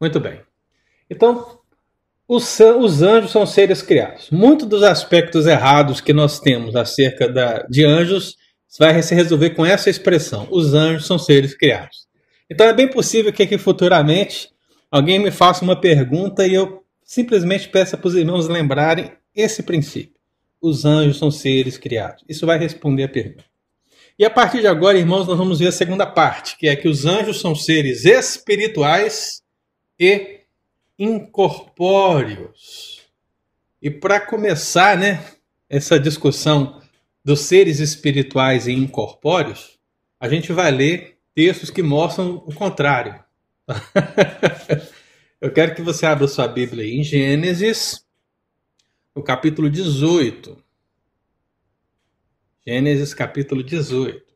Muito bem. Então, os, os anjos são seres criados. Muitos dos aspectos errados que nós temos acerca da, de anjos vai se resolver com essa expressão: os anjos são seres criados. Então é bem possível que aqui futuramente alguém me faça uma pergunta e eu simplesmente peça para os irmãos lembrarem esse princípio. Os anjos são seres criados. Isso vai responder a pergunta. E a partir de agora, irmãos, nós vamos ver a segunda parte, que é que os anjos são seres espirituais e incorpóreos. E para começar, né, essa discussão dos seres espirituais e incorpóreos, a gente vai ler textos que mostram o contrário. Eu quero que você abra sua Bíblia em Gênesis, no capítulo 18. Gênesis capítulo 18.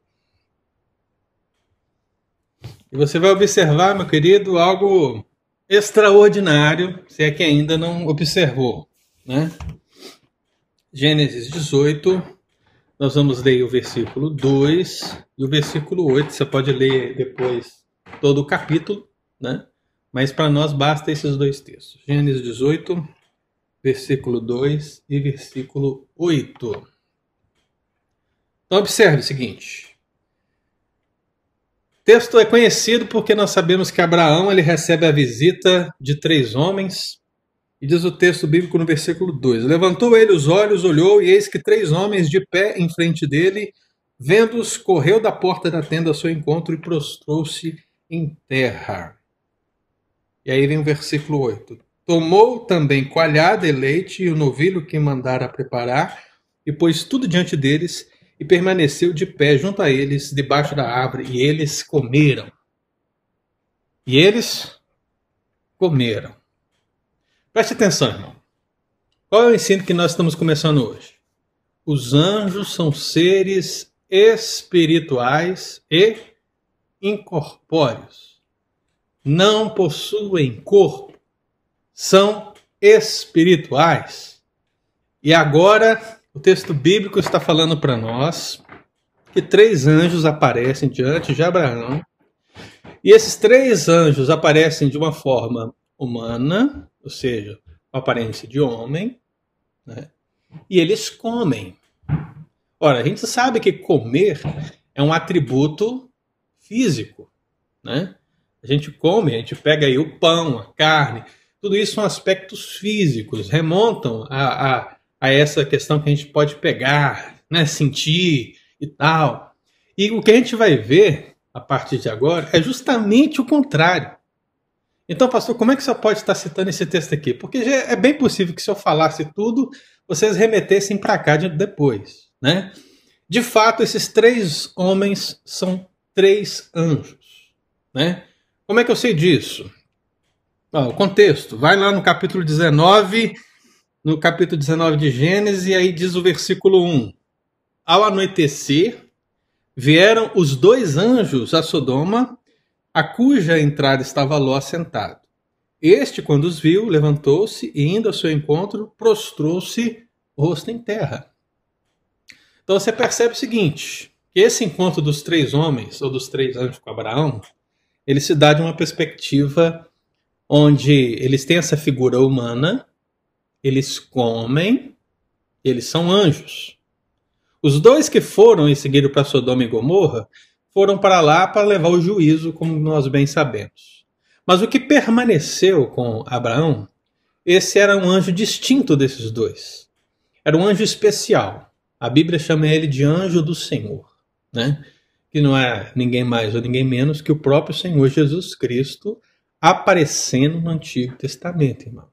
E você vai observar, meu querido, algo extraordinário, se é que ainda não observou, né? Gênesis 18, nós vamos ler o versículo 2 e o versículo 8. Você pode ler depois todo o capítulo, né? Mas para nós basta esses dois textos. Gênesis 18, versículo 2 e versículo 8. Então observe o seguinte. Texto é conhecido porque nós sabemos que Abraão ele recebe a visita de três homens. E diz o texto bíblico no versículo 2: Levantou ele os olhos, olhou, e eis que três homens de pé em frente dele, vendo-os, correu da porta da tenda ao seu encontro e prostrou-se em terra. E aí vem o versículo 8: Tomou também coalhada e leite e o novilho que mandara preparar, e pôs tudo diante deles, e permaneceu de pé junto a eles, debaixo da árvore, e eles comeram. E eles comeram. Preste atenção, irmão. Qual é o ensino que nós estamos começando hoje? Os anjos são seres espirituais e incorpóreos. Não possuem corpo, são espirituais. E agora o texto bíblico está falando para nós que três anjos aparecem diante de Abraão. E esses três anjos aparecem de uma forma humana, ou seja, com aparência de homem, né? e eles comem. Ora, a gente sabe que comer é um atributo físico, né? A gente come, a gente pega aí o pão, a carne, tudo isso são aspectos físicos, remontam a, a a essa questão que a gente pode pegar, né, sentir e tal. E o que a gente vai ver a partir de agora é justamente o contrário. Então, pastor, como é que você pode estar citando esse texto aqui? Porque é bem possível que se eu falasse tudo, vocês remetessem para cá depois, né? De fato, esses três homens são três anjos, né? Como é que eu sei disso? o contexto, vai lá no capítulo 19, no capítulo 19 de Gênesis, e aí diz o versículo 1: Ao anoitecer, vieram os dois anjos a Sodoma, a cuja entrada estava Ló sentado. Este, quando os viu, levantou-se e, indo ao seu encontro, prostrou-se rosto em terra. Então você percebe o seguinte: que esse encontro dos três homens, ou dos três anjos com Abraão, ele se dá de uma perspectiva onde eles têm essa figura humana, eles comem, eles são anjos. Os dois que foram e seguiram para Sodoma e Gomorra foram para lá para levar o juízo, como nós bem sabemos. Mas o que permaneceu com Abraão, esse era um anjo distinto desses dois. Era um anjo especial. A Bíblia chama ele de anjo do Senhor, né? que não é ninguém mais ou ninguém menos que o próprio Senhor Jesus Cristo aparecendo no Antigo Testamento, irmão.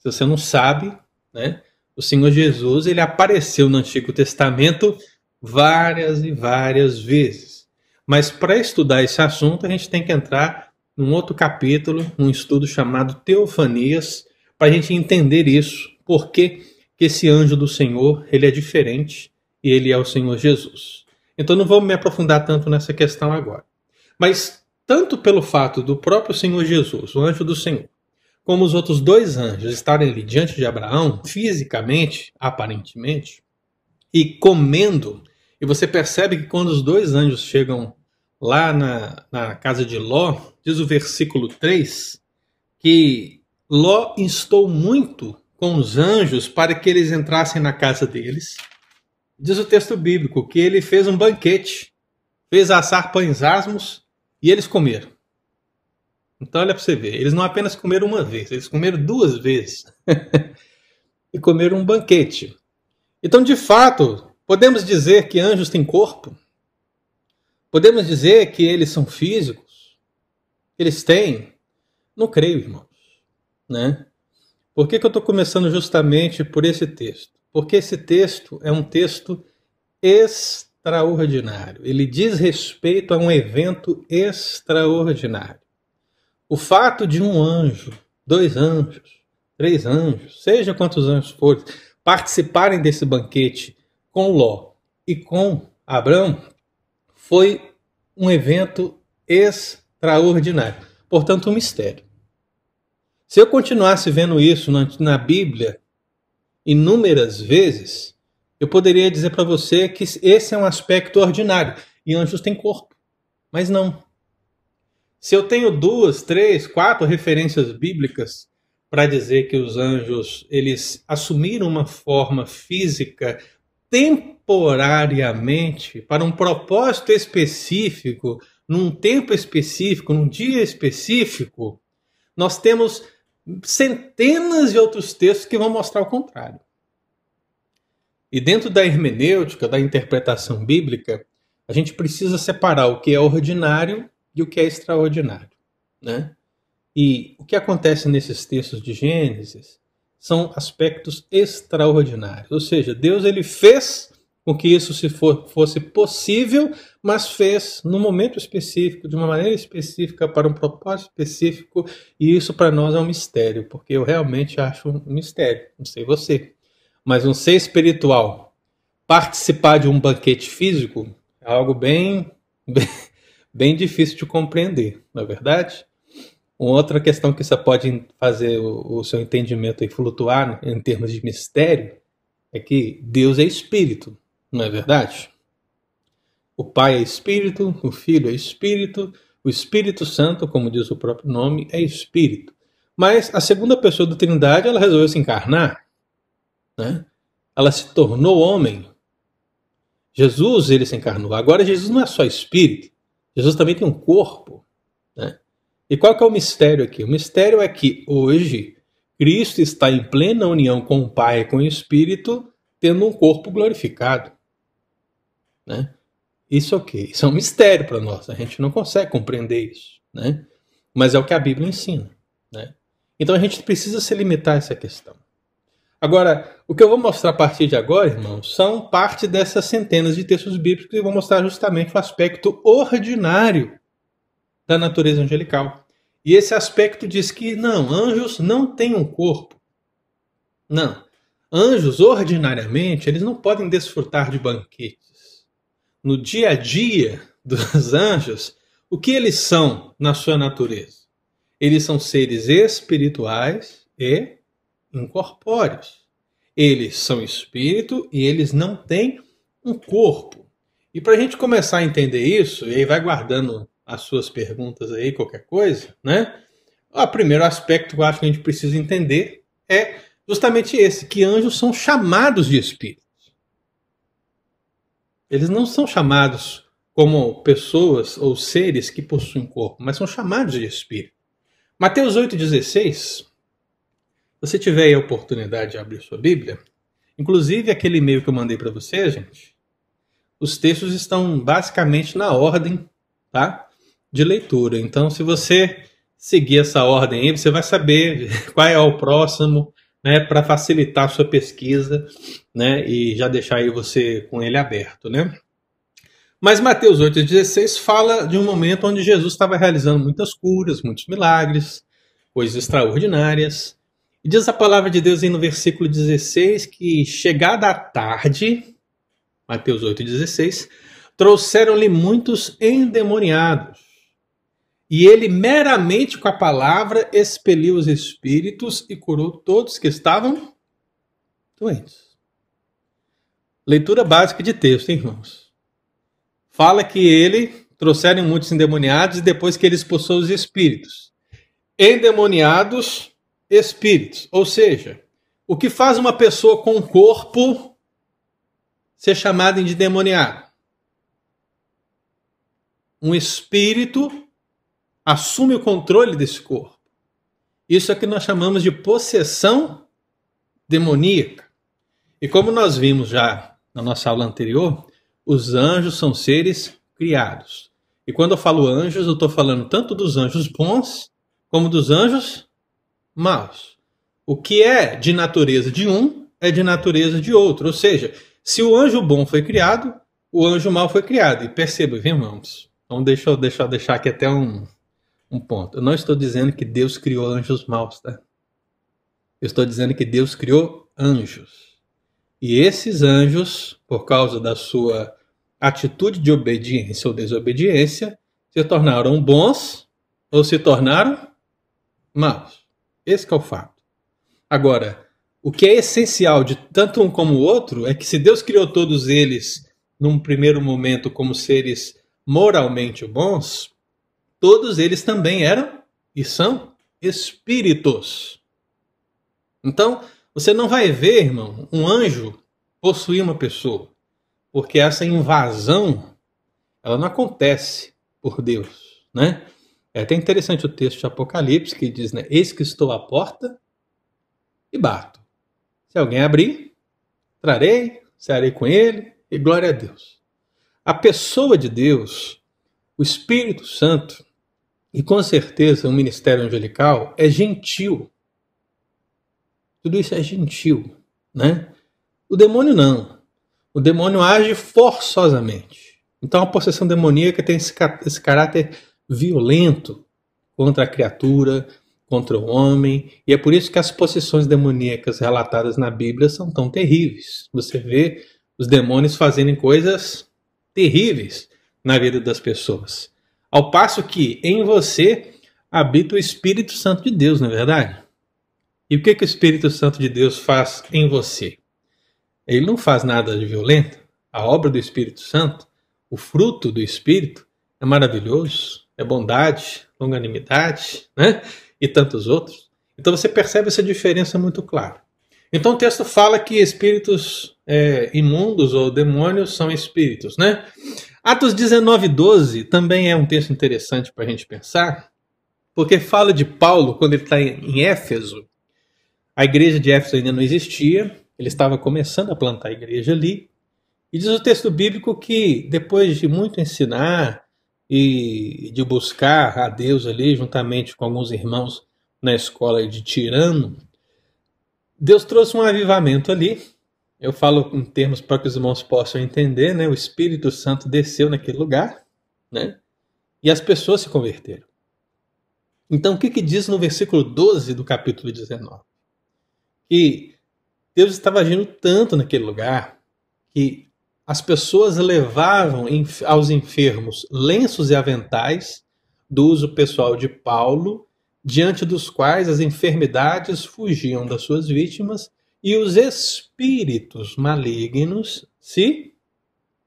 Se você não sabe, né? O Senhor Jesus ele apareceu no Antigo Testamento várias e várias vezes. Mas para estudar esse assunto, a gente tem que entrar num outro capítulo, num estudo chamado Teofanias, para a gente entender isso, porque que esse anjo do Senhor ele é diferente e ele é o Senhor Jesus. Então não vou me aprofundar tanto nessa questão agora. Mas tanto pelo fato do próprio Senhor Jesus, o anjo do Senhor, como os outros dois anjos estarem ali diante de Abraão, fisicamente, aparentemente, e comendo, e você percebe que quando os dois anjos chegam lá na, na casa de Ló, diz o versículo 3, que Ló instou muito com os anjos para que eles entrassem na casa deles. Diz o texto bíblico que ele fez um banquete, fez assar pães asmos e eles comeram. Então, olha para você ver, eles não apenas comeram uma vez, eles comeram duas vezes. e comeram um banquete. Então, de fato, podemos dizer que anjos têm corpo? Podemos dizer que eles são físicos? Eles têm? Não creio, irmãos. Né? Por que, que eu estou começando justamente por esse texto? Porque esse texto é um texto extraordinário. Ele diz respeito a um evento extraordinário. O fato de um anjo, dois anjos, três anjos, seja quantos anjos forem, participarem desse banquete com Ló e com Abraão, foi um evento extraordinário. Portanto, um mistério. Se eu continuasse vendo isso na, na Bíblia inúmeras vezes, eu poderia dizer para você que esse é um aspecto ordinário e anjos têm corpo. Mas não. Se eu tenho duas, três, quatro referências bíblicas para dizer que os anjos eles assumiram uma forma física temporariamente para um propósito específico, num tempo específico, num dia específico, nós temos centenas de outros textos que vão mostrar o contrário. E dentro da hermenêutica, da interpretação bíblica, a gente precisa separar o que é ordinário o que é extraordinário, né? E o que acontece nesses textos de Gênesis são aspectos extraordinários, ou seja, Deus ele fez com que isso se for, fosse possível, mas fez no momento específico, de uma maneira específica, para um propósito específico, e isso para nós é um mistério, porque eu realmente acho um mistério, não sei você, mas um ser espiritual participar de um banquete físico é algo bem, bem bem difícil de compreender, não é verdade? Uma outra questão que você pode fazer o, o seu entendimento flutuar em termos de mistério é que Deus é espírito, não é verdade? O Pai é espírito, o Filho é espírito, o Espírito Santo, como diz o próprio nome, é espírito. Mas a segunda pessoa da Trindade, ela resolveu se encarnar, né? Ela se tornou homem. Jesus, ele se encarnou. Agora Jesus não é só espírito, Jesus também tem um corpo. Né? E qual é o mistério aqui? O mistério é que hoje Cristo está em plena união com o Pai e com o Espírito, tendo um corpo glorificado. Né? Isso é o quê? Isso é um mistério para nós. A gente não consegue compreender isso. Né? Mas é o que a Bíblia ensina. Né? Então a gente precisa se limitar a essa questão. Agora, o que eu vou mostrar a partir de agora, irmãos, são parte dessas centenas de textos bíblicos que vão mostrar justamente o aspecto ordinário da natureza angelical. E esse aspecto diz que não, anjos não têm um corpo. Não. Anjos, ordinariamente, eles não podem desfrutar de banquetes. No dia a dia dos anjos, o que eles são na sua natureza? Eles são seres espirituais e incorpóreos. Eles são espírito e eles não têm um corpo. E para a gente começar a entender isso, e aí vai guardando as suas perguntas aí, qualquer coisa, né? O primeiro aspecto que eu acho que a gente precisa entender é justamente esse, que anjos são chamados de espíritos. Eles não são chamados como pessoas ou seres que possuem corpo, mas são chamados de espírito. Mateus 8,16 você tiver a oportunidade de abrir sua Bíblia, inclusive aquele e-mail que eu mandei para você, gente, os textos estão basicamente na ordem, tá? De leitura. Então, se você seguir essa ordem aí, você vai saber qual é o próximo, né, para facilitar a sua pesquisa, né, e já deixar aí você com ele aberto, né? Mas Mateus 8,16 fala de um momento onde Jesus estava realizando muitas curas, muitos milagres, coisas extraordinárias, e diz a palavra de Deus aí no versículo 16 que, chegada a tarde, Mateus 8,16, trouxeram-lhe muitos endemoniados. E ele, meramente com a palavra, expeliu os espíritos e curou todos que estavam doentes. Leitura básica de texto, hein, irmãos? Fala que ele trouxeram muitos endemoniados e depois que ele expulsou os espíritos endemoniados espíritos. Ou seja, o que faz uma pessoa com corpo ser chamada de endemoniado? Um espírito assume o controle desse corpo. Isso é que nós chamamos de possessão demoníaca. E como nós vimos já na nossa aula anterior, os anjos são seres criados. E quando eu falo anjos, eu estou falando tanto dos anjos bons como dos anjos maus. O que é de natureza de um é de natureza de outro. Ou seja, se o anjo bom foi criado, o anjo mau foi criado. E perceba, viu, irmãos? Então deixa eu, deixa eu deixar aqui até um, um ponto. Eu não estou dizendo que Deus criou anjos maus, tá? Eu estou dizendo que Deus criou anjos. E esses anjos, por causa da sua atitude de obediência ou desobediência, se tornaram bons ou se tornaram maus. Esse é o fato. Agora, o que é essencial de tanto um como o outro é que se Deus criou todos eles num primeiro momento como seres moralmente bons, todos eles também eram e são espíritos. Então, você não vai ver, irmão, um anjo possuir uma pessoa, porque essa invasão ela não acontece por Deus, né? É até interessante o texto de Apocalipse que diz, né? Eis que estou à porta e bato. Se alguém abrir, trarei, cearei com ele e glória a Deus. A pessoa de Deus, o Espírito Santo, e com certeza o ministério angelical é gentil. Tudo isso é gentil, né? O demônio não. O demônio age forçosamente. Então a possessão demoníaca tem esse, esse caráter violento contra a criatura, contra o homem, e é por isso que as possessões demoníacas relatadas na Bíblia são tão terríveis. Você vê os demônios fazendo coisas terríveis na vida das pessoas. Ao passo que em você habita o Espírito Santo de Deus, não é verdade? E o que, que o Espírito Santo de Deus faz em você? Ele não faz nada de violento. A obra do Espírito Santo, o fruto do Espírito, é maravilhoso, é bondade, longanimidade, né? E tantos outros. Então você percebe essa diferença muito clara. Então o texto fala que espíritos é, imundos ou demônios são espíritos, né? Atos 19, 12 também é um texto interessante para a gente pensar, porque fala de Paulo quando ele está em Éfeso. A igreja de Éfeso ainda não existia, ele estava começando a plantar a igreja ali. E diz o texto bíblico que depois de muito ensinar e de buscar a Deus ali, juntamente com alguns irmãos na escola de Tirano, Deus trouxe um avivamento ali. Eu falo em termos para que os irmãos possam entender, né? O Espírito Santo desceu naquele lugar, né? E as pessoas se converteram. Então, o que, que diz no versículo 12 do capítulo 19? Que Deus estava agindo tanto naquele lugar que as pessoas levavam aos enfermos lenços e aventais do uso pessoal de Paulo, diante dos quais as enfermidades fugiam das suas vítimas e os espíritos malignos se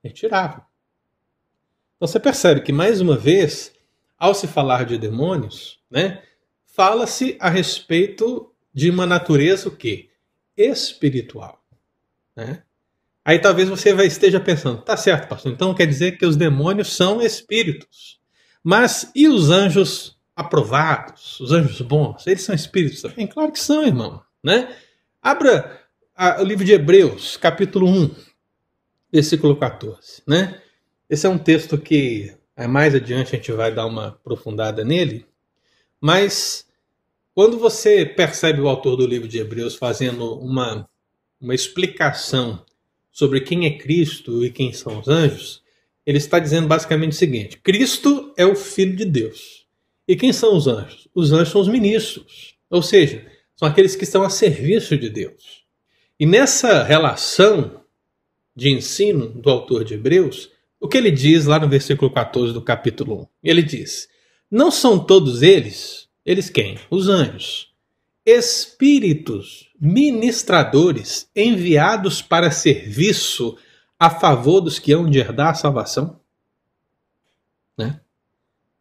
retiravam. Então você percebe que, mais uma vez, ao se falar de demônios, né, fala-se a respeito de uma natureza o quê? espiritual. Né? Aí talvez você esteja pensando, tá certo, pastor, então quer dizer que os demônios são espíritos. Mas e os anjos aprovados, os anjos bons? Eles são espíritos também? Claro que são, irmão. Né? Abra a, o livro de Hebreus, capítulo 1, versículo 14. Né? Esse é um texto que é, mais adiante a gente vai dar uma aprofundada nele, mas quando você percebe o autor do livro de Hebreus fazendo uma, uma explicação sobre quem é Cristo e quem são os anjos, ele está dizendo basicamente o seguinte: Cristo é o Filho de Deus. E quem são os anjos? Os anjos são os ministros, ou seja, são aqueles que estão a serviço de Deus. E nessa relação de ensino do autor de Hebreus, o que ele diz lá no versículo 14 do capítulo 1? Ele diz: Não são todos eles, eles quem? Os anjos, espíritos ministradores enviados para serviço a favor dos que hão de herdar a salvação? Né?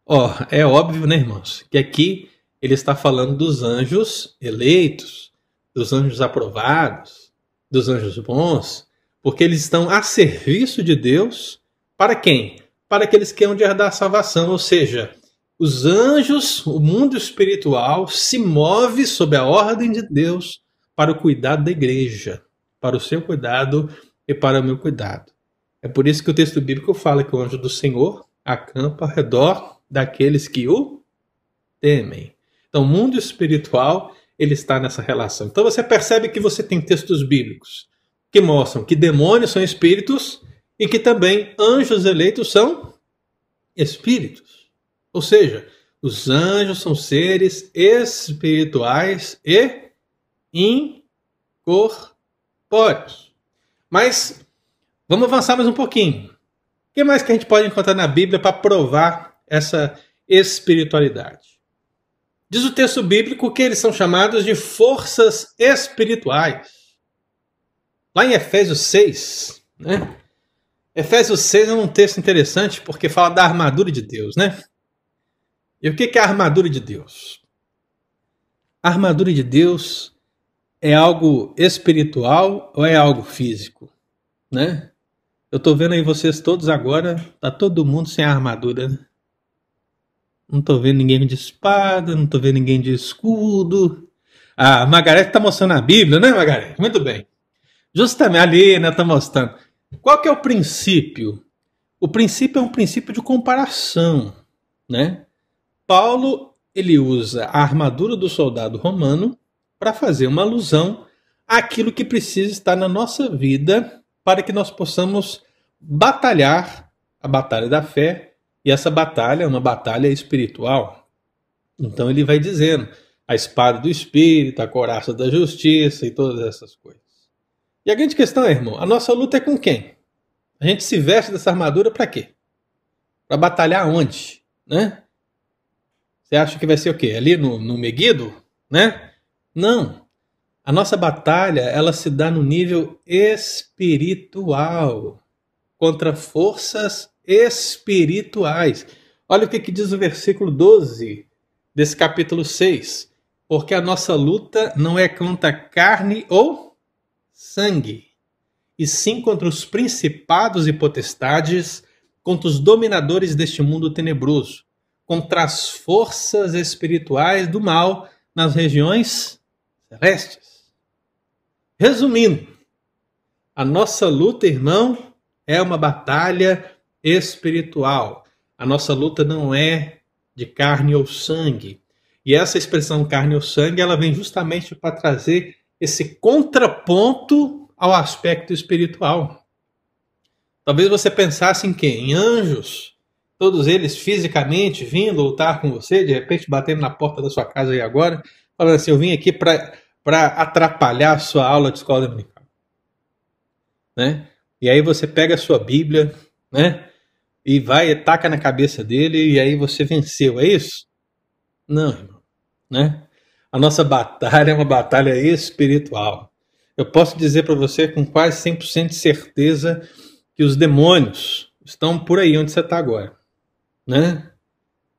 Ó, é óbvio, né, irmãos, que aqui ele está falando dos anjos eleitos, dos anjos aprovados, dos anjos bons, porque eles estão a serviço de Deus para quem? Para aqueles que hão de herdar a salvação, ou seja, os anjos, o mundo espiritual se move sob a ordem de Deus para o cuidado da igreja, para o seu cuidado e para o meu cuidado. É por isso que o texto bíblico fala que o anjo do Senhor acampa ao redor daqueles que o temem. Então, o mundo espiritual ele está nessa relação. Então você percebe que você tem textos bíblicos que mostram que demônios são espíritos e que também anjos eleitos são espíritos. Ou seja, os anjos são seres espirituais e incorpóreos. Mas vamos avançar mais um pouquinho. O que mais que a gente pode encontrar na Bíblia para provar essa espiritualidade? Diz o texto bíblico que eles são chamados de forças espirituais. Lá em Efésios 6, né? Efésios 6 é um texto interessante porque fala da armadura de Deus, né? E o que é a armadura de Deus? A armadura de Deus é algo espiritual ou é algo físico, né? Eu tô vendo aí vocês todos agora, tá todo mundo sem armadura, né? Não tô vendo ninguém de espada, não tô vendo ninguém de escudo. A Margarete tá mostrando a Bíblia, né, Margarete? Muito bem. Justamente ali, né, tá mostrando. Qual que é o princípio? O princípio é um princípio de comparação, né? Paulo, ele usa a armadura do soldado romano para fazer uma alusão àquilo que precisa estar na nossa vida para que nós possamos batalhar a batalha da fé e essa batalha é uma batalha espiritual. Então ele vai dizendo a espada do espírito, a coraça da justiça e todas essas coisas. E a grande questão é, irmão, a nossa luta é com quem? A gente se veste dessa armadura para quê? Para batalhar onde? Né? Você acha que vai ser o quê? Ali no, no Meguido? Né? Não. A nossa batalha, ela se dá no nível espiritual contra forças espirituais. Olha o que, que diz o versículo 12 desse capítulo 6. Porque a nossa luta não é contra carne ou sangue, e sim contra os principados e potestades, contra os dominadores deste mundo tenebroso, contra as forças espirituais do mal nas regiões celestes. Resumindo, a nossa luta, irmão, é uma batalha espiritual. A nossa luta não é de carne ou sangue. E essa expressão carne ou sangue, ela vem justamente para trazer esse contraponto ao aspecto espiritual. Talvez você pensasse em quem? Em anjos, todos eles fisicamente vindo lutar com você, de repente batendo na porta da sua casa aí agora, falando assim: Eu vim aqui para atrapalhar a sua aula de escola dominical. Né? E aí você pega a sua Bíblia, né? e vai e taca na cabeça dele e aí você venceu, é isso? Não, irmão, né? A nossa batalha é uma batalha espiritual. Eu posso dizer para você com quase 100% de certeza que os demônios estão por aí onde você está agora, né?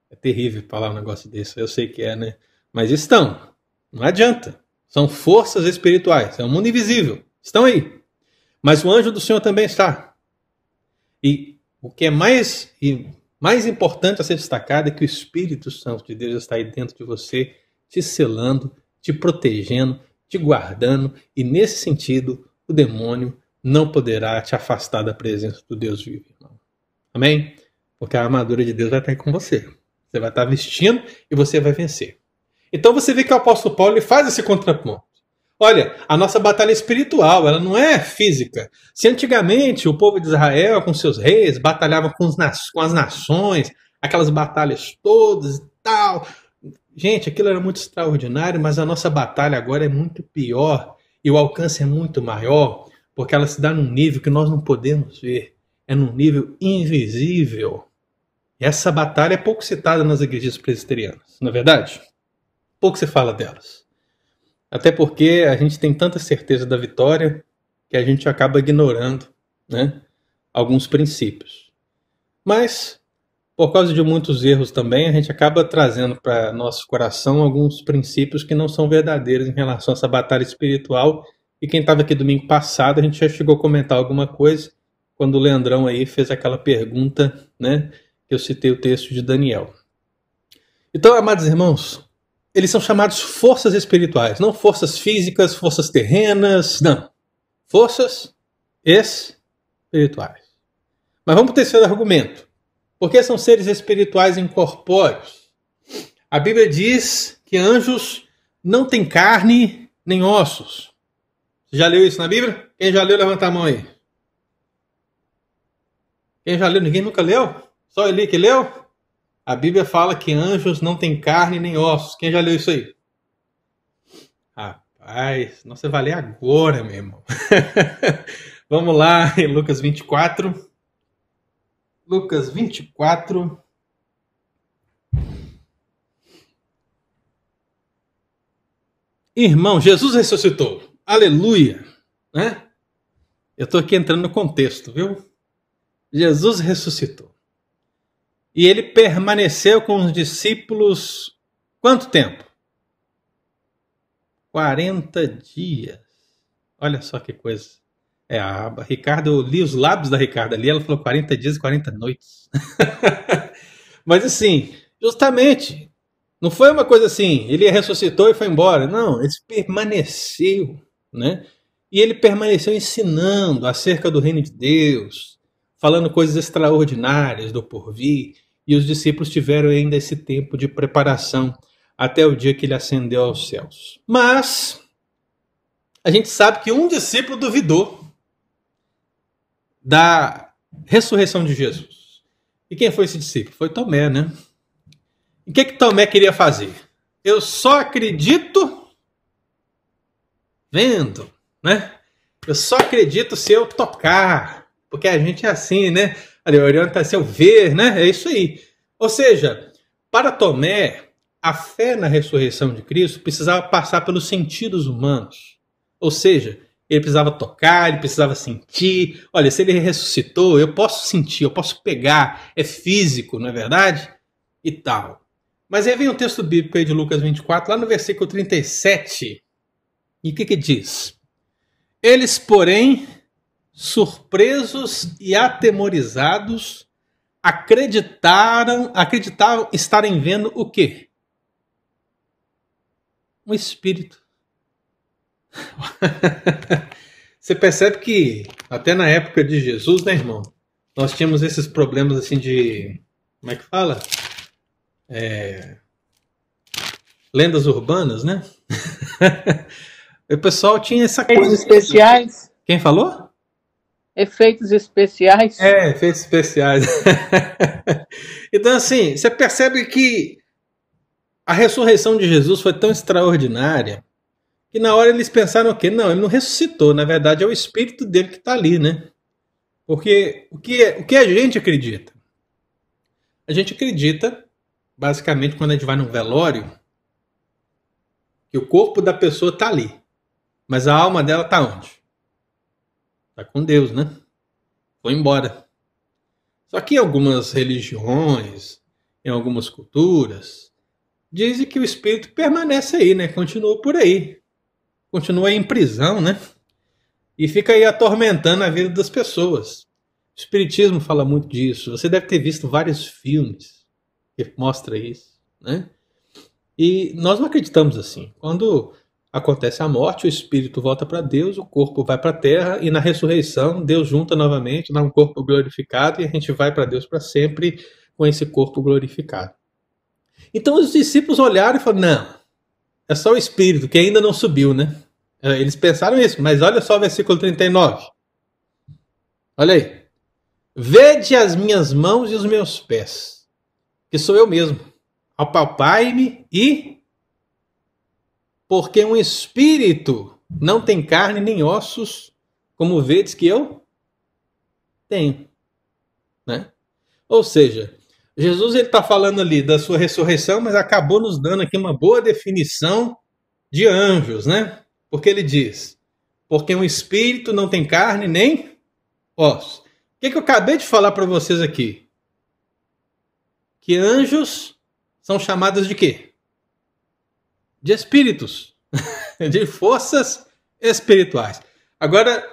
É terrível falar um negócio desse, eu sei que é, né? Mas estão, não adianta. São forças espirituais, é um mundo invisível, estão aí. Mas o anjo do Senhor também está. E o que é mais, mais importante a ser destacado é que o Espírito Santo de Deus está aí dentro de você, te selando, te protegendo, te guardando, e nesse sentido, o demônio não poderá te afastar da presença do Deus vivo, irmão. Amém? Porque a armadura de Deus vai estar com você. Você vai estar vestindo e você vai vencer. Então você vê que o apóstolo Paulo ele faz esse contraponto. Olha, a nossa batalha é espiritual, ela não é física. Se antigamente o povo de Israel, com seus reis, batalhava com, com as nações, aquelas batalhas todas e tal. Gente, aquilo era muito extraordinário, mas a nossa batalha agora é muito pior e o alcance é muito maior, porque ela se dá num nível que nós não podemos ver. É num nível invisível. Essa batalha é pouco citada nas igrejas presbiterianas, não é verdade? Pouco se fala delas. Até porque a gente tem tanta certeza da vitória que a gente acaba ignorando né, alguns princípios. Mas por causa de muitos erros também, a gente acaba trazendo para nosso coração alguns princípios que não são verdadeiros em relação a essa batalha espiritual. E quem estava aqui domingo passado, a gente já chegou a comentar alguma coisa quando o Leandrão aí fez aquela pergunta, né? Que eu citei o texto de Daniel. Então, amados irmãos, eles são chamados forças espirituais, não forças físicas, forças terrenas, não. Forças espirituais. Mas vamos para o terceiro argumento. Por que são seres espirituais incorpóreos? A Bíblia diz que anjos não têm carne nem ossos. Você já leu isso na Bíblia? Quem já leu, levanta a mão aí. Quem já leu? Ninguém nunca leu? Só Eli que leu? A Bíblia fala que anjos não têm carne nem ossos. Quem já leu isso aí? Rapaz, você vai ler agora, meu irmão. Vamos lá, em Lucas 24. Lucas 24. Irmão, Jesus ressuscitou. Aleluia. Né? Eu estou aqui entrando no contexto, viu? Jesus ressuscitou. E ele permaneceu com os discípulos quanto tempo? 40 dias. Olha só que coisa. É, a Ricardo, eu li os lábios da Ricardo ali, ela falou 40 dias e 40 noites. Mas assim, justamente, não foi uma coisa assim, ele ressuscitou e foi embora. Não, ele permaneceu, né? E ele permaneceu ensinando acerca do reino de Deus, falando coisas extraordinárias do porvir, e os discípulos tiveram ainda esse tempo de preparação até o dia que ele ascendeu aos céus. Mas a gente sabe que um discípulo duvidou da ressurreição de Jesus. E quem foi esse discípulo? Foi Tomé, né? E o que, que Tomé queria fazer? Eu só acredito vendo, né? Eu só acredito se eu tocar. Porque a gente é assim, né? Ali, orienta se eu ver, né? É isso aí. Ou seja, para Tomé, a fé na ressurreição de Cristo precisava passar pelos sentidos humanos. Ou seja, ele precisava tocar, ele precisava sentir. Olha, se ele ressuscitou, eu posso sentir, eu posso pegar, é físico, não é verdade? E tal. Mas aí vem o texto bíblico aí de Lucas 24, lá no versículo 37. E o que que diz? Eles, porém, surpresos e atemorizados, acreditaram, acreditavam estarem vendo o quê? Um espírito. Você percebe que até na época de Jesus, né, irmão? Nós tínhamos esses problemas assim de. Como é que fala? É, lendas urbanas, né? o pessoal tinha essa coisa. Efeitos especiais. Quem falou? Efeitos especiais. É, efeitos especiais. então, assim, você percebe que a ressurreição de Jesus foi tão extraordinária que na hora eles pensaram o quê? Não, ele não ressuscitou. Na verdade, é o espírito dele que está ali, né? Porque o que, o que a gente acredita? A gente acredita, basicamente, quando a gente vai num velório, que o corpo da pessoa está ali. Mas a alma dela está onde? Está com Deus, né? Foi embora. Só que em algumas religiões, em algumas culturas, dizem que o espírito permanece aí, né? Continua por aí continua em prisão, né? E fica aí atormentando a vida das pessoas. O Espiritismo fala muito disso. Você deve ter visto vários filmes que mostram isso, né? E nós não acreditamos assim. Quando acontece a morte, o espírito volta para Deus, o corpo vai para a terra e na ressurreição Deus junta novamente, dá um corpo glorificado e a gente vai para Deus para sempre com esse corpo glorificado. Então os discípulos olharam e falaram: não, é só o espírito que ainda não subiu, né? É, eles pensaram isso, mas olha só o versículo 39. Olha aí. Vede as minhas mãos e os meus pés, que sou eu mesmo. Apalpai-me e. Porque um espírito não tem carne nem ossos, como vedes que eu tenho. Né? Ou seja, Jesus está falando ali da sua ressurreição, mas acabou nos dando aqui uma boa definição de anjos, né? Porque ele diz: porque um espírito não tem carne nem ossos. O que, que eu acabei de falar para vocês aqui? que anjos são chamados de quê? De espíritos, de forças espirituais. Agora,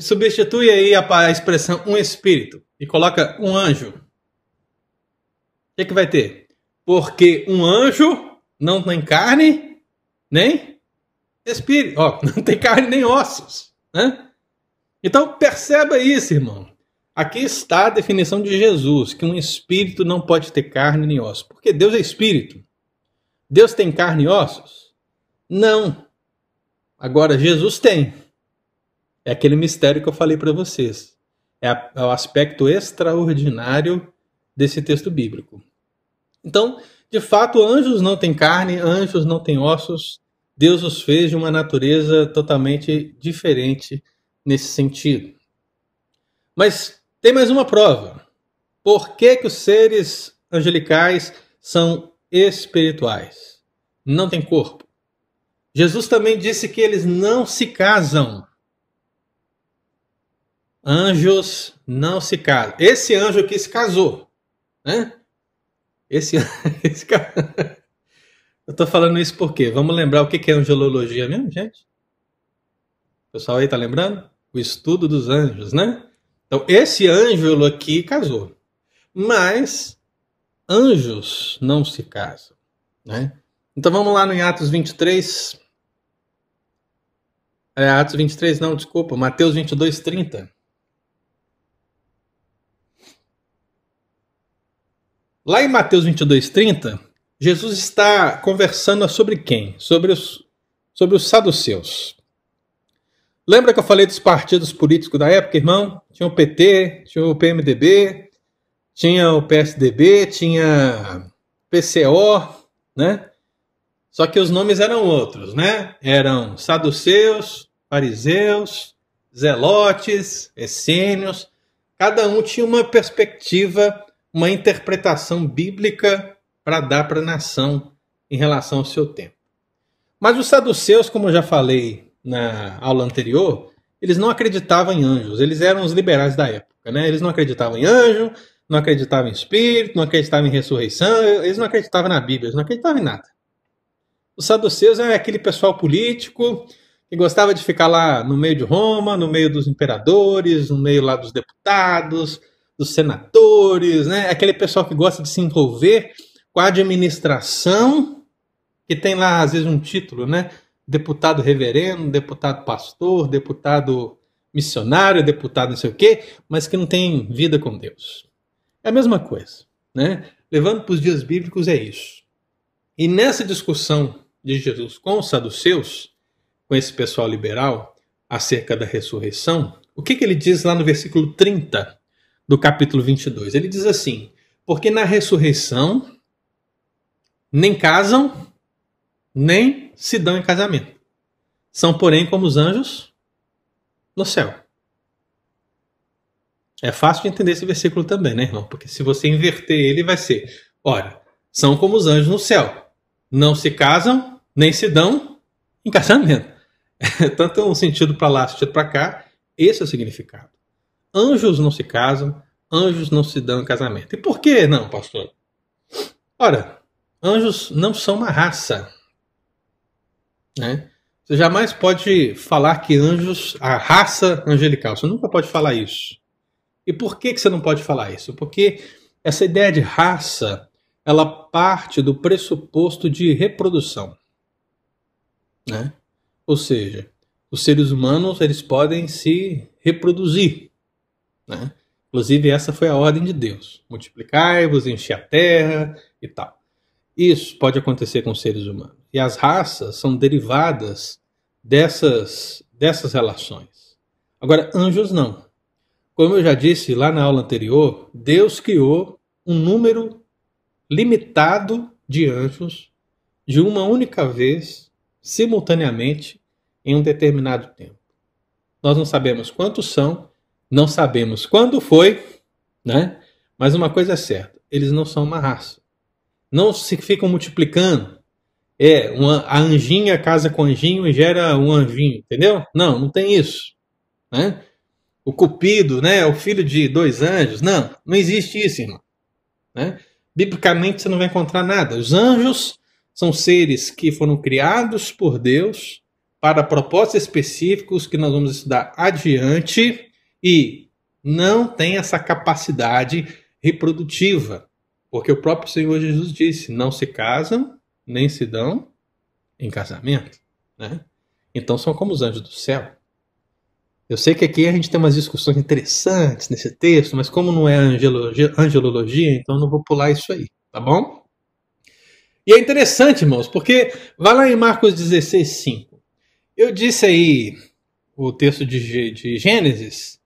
substitui aí a, expressão um espírito e coloca um anjo. O que, que vai ter? Porque um anjo não tem carne nem espírito. Ó, não tem carne nem ossos. Né? Então perceba isso, irmão. Aqui está a definição de Jesus, que um espírito não pode ter carne nem ossos. Porque Deus é espírito. Deus tem carne e ossos? Não. Agora, Jesus tem. É aquele mistério que eu falei para vocês. É, a, é o aspecto extraordinário desse texto bíblico. Então, de fato, anjos não têm carne, anjos não têm ossos. Deus os fez de uma natureza totalmente diferente nesse sentido. Mas tem mais uma prova. Por que, que os seres angelicais são espirituais? Não têm corpo. Jesus também disse que eles não se casam. Anjos não se casam. Esse anjo aqui se casou. Né? Esse, esse. Eu tô falando isso porque vamos lembrar o que é angelologia mesmo, gente? O pessoal aí tá lembrando? O estudo dos anjos, né? Então, esse ângelo aqui casou. Mas anjos não se casam, né? Então vamos lá no Atos 23. É, Atos 23, não, desculpa, Mateus 22, 30. Lá em Mateus 22, 30, Jesus está conversando sobre quem? Sobre os, sobre os saduceus. Lembra que eu falei dos partidos políticos da época, irmão? Tinha o PT, tinha o PMDB, tinha o PSDB, tinha PCO, né? Só que os nomes eram outros, né? Eram saduceus, fariseus, zelotes, essênios. Cada um tinha uma perspectiva uma interpretação bíblica para dar para a nação em relação ao seu tempo. Mas os saduceus, como eu já falei na aula anterior, eles não acreditavam em anjos, eles eram os liberais da época. Né? Eles não acreditavam em anjo, não acreditavam em espírito, não acreditavam em ressurreição, eles não acreditavam na Bíblia, eles não acreditavam em nada. Os saduceus é aquele pessoal político que gostava de ficar lá no meio de Roma, no meio dos imperadores, no meio lá dos deputados, dos senadores, né? Aquele pessoal que gosta de se envolver com a administração, que tem lá às vezes um título, né? Deputado reverendo, deputado pastor, deputado missionário, deputado não sei o quê, mas que não tem vida com Deus. É a mesma coisa, né? Levando para os dias bíblicos é isso. E nessa discussão de Jesus com os saduceus, com esse pessoal liberal, acerca da ressurreição, o que, que ele diz lá no versículo 30 do capítulo 22. Ele diz assim: Porque na ressurreição nem casam, nem se dão em casamento. São, porém, como os anjos no céu. É fácil de entender esse versículo também, né, irmão? Porque se você inverter ele, vai ser: ora, são como os anjos no céu. Não se casam, nem se dão em casamento. Tanto um sentido para lá, sentido para cá. Esse é o significado. Anjos não se casam, anjos não se dão em casamento. E por que não, pastor? Ora, anjos não são uma raça. Né? Você jamais pode falar que anjos, a raça angelical, você nunca pode falar isso. E por que, que você não pode falar isso? Porque essa ideia de raça, ela parte do pressuposto de reprodução. Né? Ou seja, os seres humanos eles podem se reproduzir. Né? Inclusive, essa foi a ordem de Deus: multiplicai-vos, encher a terra e tal. Isso pode acontecer com seres humanos. E as raças são derivadas dessas, dessas relações. Agora, anjos não. Como eu já disse lá na aula anterior, Deus criou um número limitado de anjos de uma única vez, simultaneamente, em um determinado tempo. Nós não sabemos quantos são, não sabemos quando foi, né? Mas uma coisa é certa: eles não são uma raça. Não se ficam multiplicando. É, uma, a anjinha casa com anjinho e gera um anjinho, entendeu? Não, não tem isso. Né? O cupido, né? O filho de dois anjos. Não, não existe isso, irmão. Né? Biblicamente você não vai encontrar nada. Os anjos são seres que foram criados por Deus para propósitos específicos que nós vamos estudar adiante e não tem essa capacidade reprodutiva. Porque o próprio Senhor Jesus disse: não se casam nem se dão em casamento. Né? Então são como os anjos do céu. Eu sei que aqui a gente tem umas discussões interessantes nesse texto, mas como não é angelologia, angelologia então não vou pular isso aí, tá bom? E é interessante, irmãos, porque vai lá em Marcos 16, 5. Eu disse aí o texto de, de Gênesis,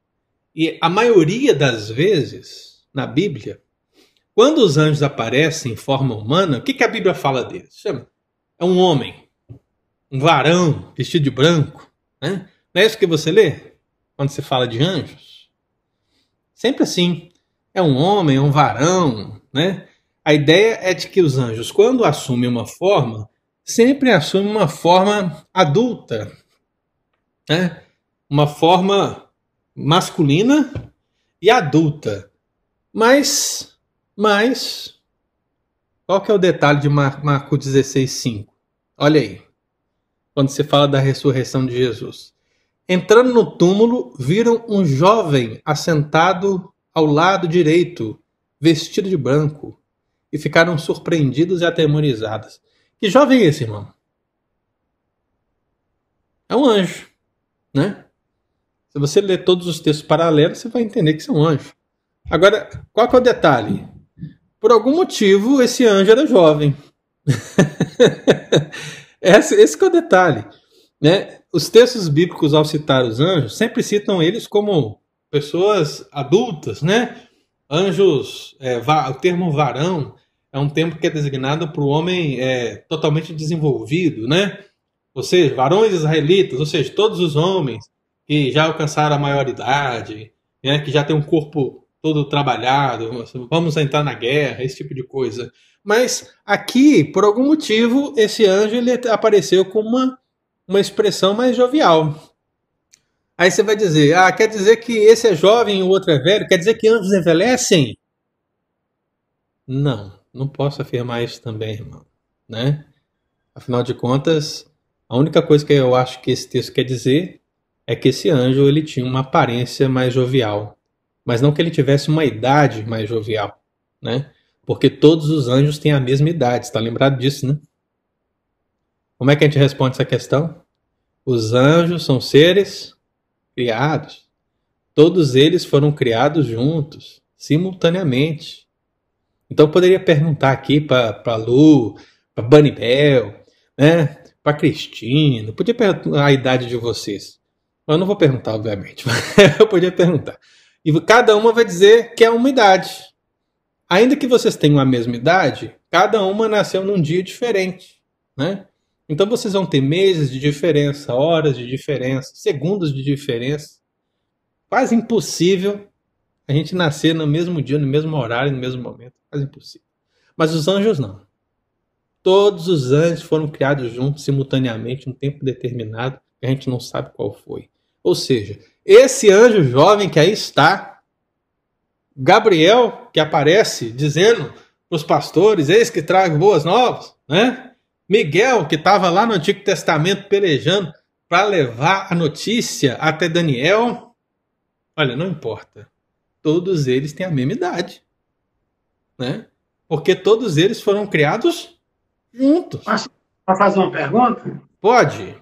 e a maioria das vezes na Bíblia, quando os anjos aparecem em forma humana, o que, que a Bíblia fala deles? Chama. É um homem, um varão vestido de branco. Né? Não é isso que você lê quando se fala de anjos? Sempre assim. É um homem, é um varão. Né? A ideia é de que os anjos, quando assumem uma forma, sempre assumem uma forma adulta. Né? Uma forma masculina e adulta. Mas, mas, qual que é o detalhe de Marcos 16,5? Olha aí, quando se fala da ressurreição de Jesus. Entrando no túmulo, viram um jovem assentado ao lado direito, vestido de branco, e ficaram surpreendidos e atemorizados. Que jovem é esse, irmão? É um anjo, né? Se você ler todos os textos paralelos, você vai entender que isso é um anjo. Agora, qual é o detalhe? Por algum motivo, esse anjo era jovem. esse, esse é o detalhe. Né? Os textos bíblicos, ao citar os anjos, sempre citam eles como pessoas adultas, né? Anjos, é, o termo varão é um termo que é designado para o homem é, totalmente desenvolvido, né? Ou seja, varões israelitas, ou seja, todos os homens que já alcançaram a maioridade, né, que já tem um corpo todo trabalhado, vamos entrar na guerra, esse tipo de coisa. Mas aqui, por algum motivo, esse anjo ele apareceu com uma, uma expressão mais jovial. Aí você vai dizer, ah, quer dizer que esse é jovem e o outro é velho? Quer dizer que anjos envelhecem? Não, não posso afirmar isso também, irmão. Né? Afinal de contas, a única coisa que eu acho que esse texto quer dizer é que esse anjo ele tinha uma aparência mais jovial, mas não que ele tivesse uma idade mais jovial, né? Porque todos os anjos têm a mesma idade, está lembrado disso, né? Como é que a gente responde essa questão? Os anjos são seres criados. Todos eles foram criados juntos, simultaneamente. Então eu poderia perguntar aqui para Lu, para Bunny Bell, né? para Cristina, podia perguntar a idade de vocês. Eu não vou perguntar, obviamente, eu podia perguntar. E cada uma vai dizer que é uma idade. Ainda que vocês tenham a mesma idade, cada uma nasceu num dia diferente, né? Então vocês vão ter meses de diferença, horas de diferença, segundos de diferença. Quase impossível a gente nascer no mesmo dia, no mesmo horário, no mesmo momento. Quase impossível. Mas os anjos não. Todos os anjos foram criados juntos, simultaneamente, um tempo determinado, que a gente não sabe qual foi. Ou seja, esse anjo jovem que aí está, Gabriel, que aparece dizendo para os pastores: Eis que trago boas novas, né? Miguel, que estava lá no Antigo Testamento pelejando para levar a notícia até Daniel. Olha, não importa. Todos eles têm a mesma idade. Né? Porque todos eles foram criados juntos. Posso fazer uma pergunta? Pode.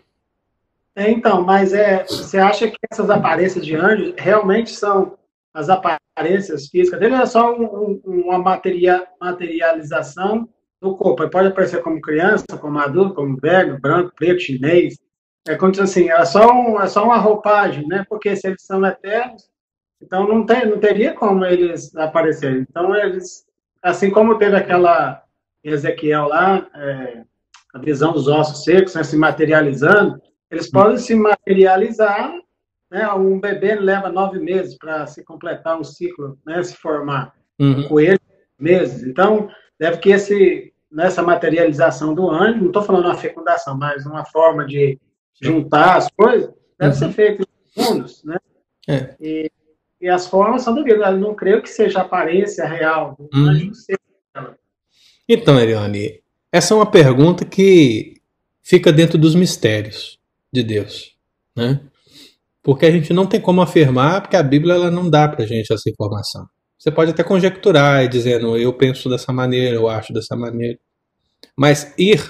É, então, mas é, você acha que essas aparências de anjos realmente são as aparências físicas dele? É só um, um, uma materia, materialização do corpo? Ele pode aparecer como criança, como adulto, como velho, branco, preto, chinês. É como se assim, é só, um, é só uma roupagem, né? Porque se eles são eternos, então não, tem, não teria como eles aparecerem. Então eles, assim como teve aquela Ezequiel lá, é, a visão dos ossos secos né, se materializando, eles podem se materializar, né? Um bebê leva nove meses para se completar um ciclo, né? Se formar. Uhum. Um coelho, meses. Então, deve que esse, nessa materialização do anjo, não estou falando uma fecundação, mas uma forma de juntar as coisas, deve uhum. ser feito em segundos, né? É. E, e, as formas são devidas. Eu não creio que seja a aparência real do uhum. anjo, seja Então, Eriane, essa é uma pergunta que fica dentro dos mistérios de Deus, né? Porque a gente não tem como afirmar, porque a Bíblia ela não dá pra gente essa informação. Você pode até conjecturar e dizendo, eu penso dessa maneira, eu acho dessa maneira. Mas ir,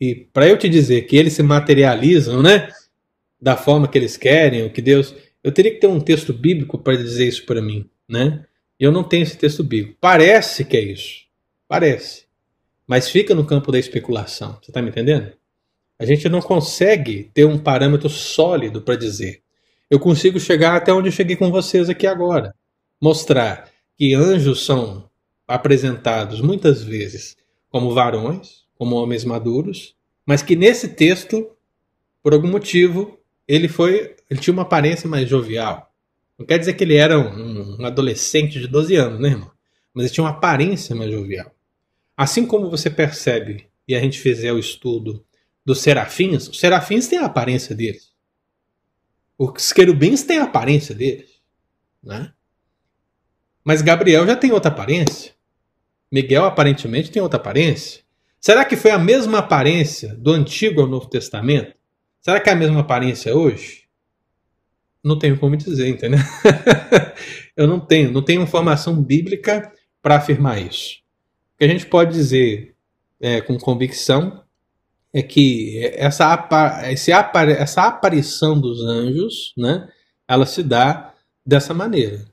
e para eu te dizer que eles se materializam, né? Da forma que eles querem, o que Deus. Eu teria que ter um texto bíblico para dizer isso para mim, né? Eu não tenho esse texto bíblico. Parece que é isso. Parece. Mas fica no campo da especulação. Você está me entendendo? A gente não consegue ter um parâmetro sólido para dizer. Eu consigo chegar até onde eu cheguei com vocês aqui agora. Mostrar que anjos são apresentados muitas vezes como varões, como homens maduros, mas que nesse texto, por algum motivo, ele foi, ele tinha uma aparência mais jovial. Não quer dizer que ele era um, um adolescente de 12 anos, né, irmão? Mas ele tinha uma aparência mais jovial. Assim como você percebe, e a gente fizer o estudo dos serafins, os serafins têm a aparência deles. Os querubins têm a aparência deles. Né? Mas Gabriel já tem outra aparência. Miguel aparentemente tem outra aparência. Será que foi a mesma aparência do Antigo ao Novo Testamento? Será que é a mesma aparência hoje? Não tenho como dizer, entendeu? Eu não tenho, não tenho informação bíblica para afirmar isso. O que a gente pode dizer é, com convicção é que essa, esse, essa aparição dos anjos, né, ela se dá dessa maneira.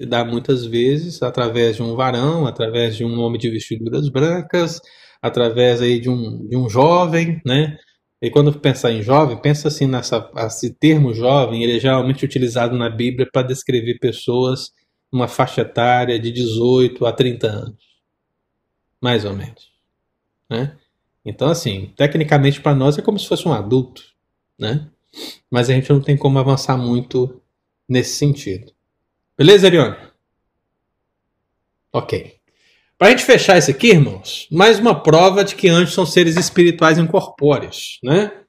Se dá muitas vezes através de um varão, através de um homem de vestiduras brancas, através aí de um, de um jovem, né? E quando pensar em jovem, pensa assim nessa esse termo jovem, ele é geralmente utilizado na Bíblia para descrever pessoas numa faixa etária de 18 a 30 anos, mais ou menos, né? Então, assim, tecnicamente para nós é como se fosse um adulto, né? Mas a gente não tem como avançar muito nesse sentido. Beleza, Ariane? Ok. Para a gente fechar isso aqui, irmãos, mais uma prova de que anjos são seres espirituais incorpóreos, né?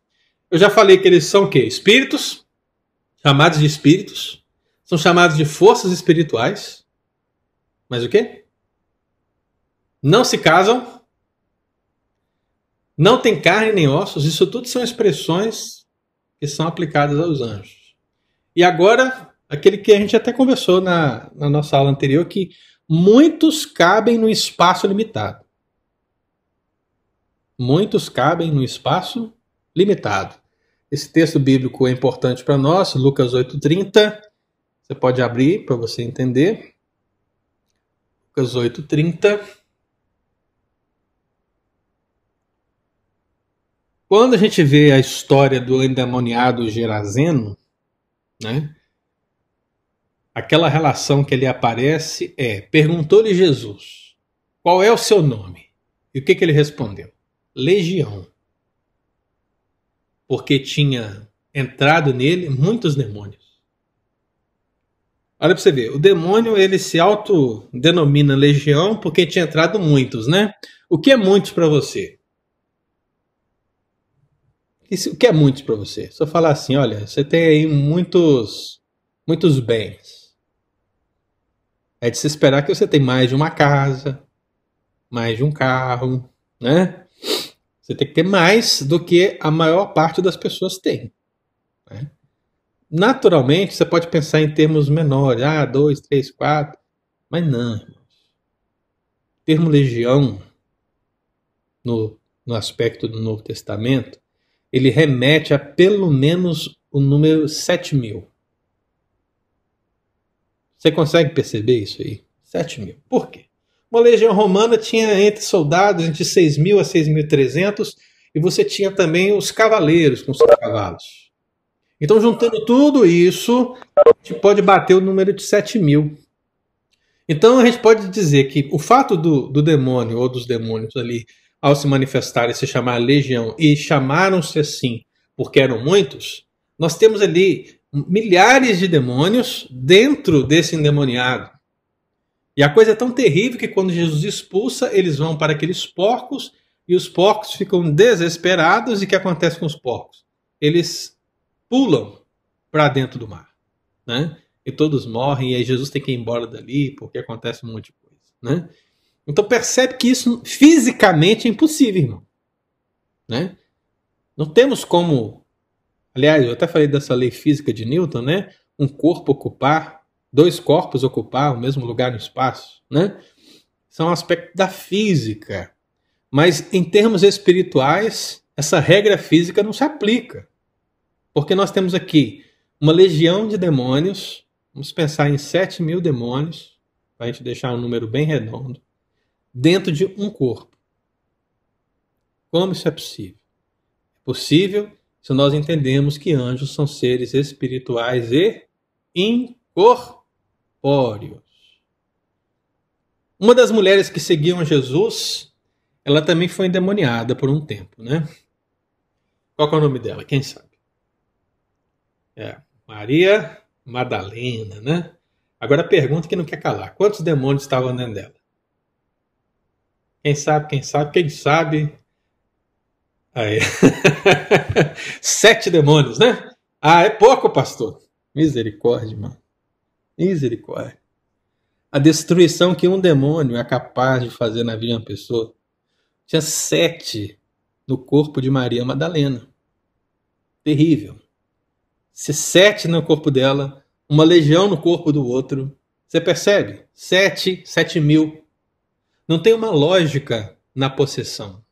Eu já falei que eles são o quê? Espíritos, chamados de espíritos, são chamados de forças espirituais, mas o quê? Não se casam, não tem carne nem ossos, isso tudo são expressões que são aplicadas aos anjos. E agora, aquele que a gente até conversou na, na nossa aula anterior, que muitos cabem no espaço limitado. Muitos cabem no espaço limitado. Esse texto bíblico é importante para nós, Lucas 8,30. Você pode abrir para você entender. Lucas 8,30. Quando a gente vê a história do endemoniado Gerazeno, né? Aquela relação que ele aparece é: perguntou-lhe Jesus, qual é o seu nome? E o que, que ele respondeu? Legião. Porque tinha entrado nele muitos demônios. Olha para você ver, o demônio ele se autodenomina legião porque tinha entrado muitos, né? O que é muitos para você? o que é muitos para você? Se eu falar assim, olha, você tem aí muitos, muitos bens. É de se esperar que você tem mais de uma casa, mais de um carro, né? Você tem que ter mais do que a maior parte das pessoas tem. Né? Naturalmente, você pode pensar em termos menores, ah, dois, três, quatro, mas não. O termo legião, no, no aspecto do Novo Testamento, ele remete a pelo menos o número 7 mil. Você consegue perceber isso aí? 7 mil. Por quê? Uma legião romana tinha entre soldados entre 6 mil a 6.300 e você tinha também os cavaleiros com seus cavalos. Então, juntando tudo isso, a gente pode bater o número de 7 mil. Então, a gente pode dizer que o fato do, do demônio ou dos demônios ali ao se manifestar e se chamar legião, e chamaram-se assim porque eram muitos, nós temos ali milhares de demônios dentro desse endemoniado. E a coisa é tão terrível que quando Jesus expulsa, eles vão para aqueles porcos e os porcos ficam desesperados. E o que acontece com os porcos? Eles pulam para dentro do mar, né? E todos morrem e aí Jesus tem que ir embora dali porque acontece um monte de coisa, né? Então percebe que isso fisicamente é impossível, irmão. Né? Não temos como. Aliás, eu até falei dessa lei física de Newton, né? Um corpo ocupar, dois corpos ocupar o mesmo lugar no espaço, né? São é um aspecto da física. Mas em termos espirituais, essa regra física não se aplica. Porque nós temos aqui uma legião de demônios, vamos pensar em 7 mil demônios, para a gente deixar um número bem redondo, dentro de um corpo. Como isso é possível? É possível se nós entendemos que anjos são seres espirituais e incorpóreos. Uma das mulheres que seguiam Jesus, ela também foi endemoniada por um tempo, né? Qual é o nome dela? Quem sabe? É, Maria Madalena, né? Agora pergunta que não quer calar: quantos demônios estavam dentro dela? Quem sabe, quem sabe, quem sabe. Aí. Sete demônios, né? Ah, é pouco, pastor. Misericórdia, mano. Misericórdia. A destruição que um demônio é capaz de fazer na vida de uma pessoa. Tinha sete no corpo de Maria Madalena. Terrível. Se sete no corpo dela, uma legião no corpo do outro. Você percebe? Sete, sete mil. Não tem uma lógica na possessão.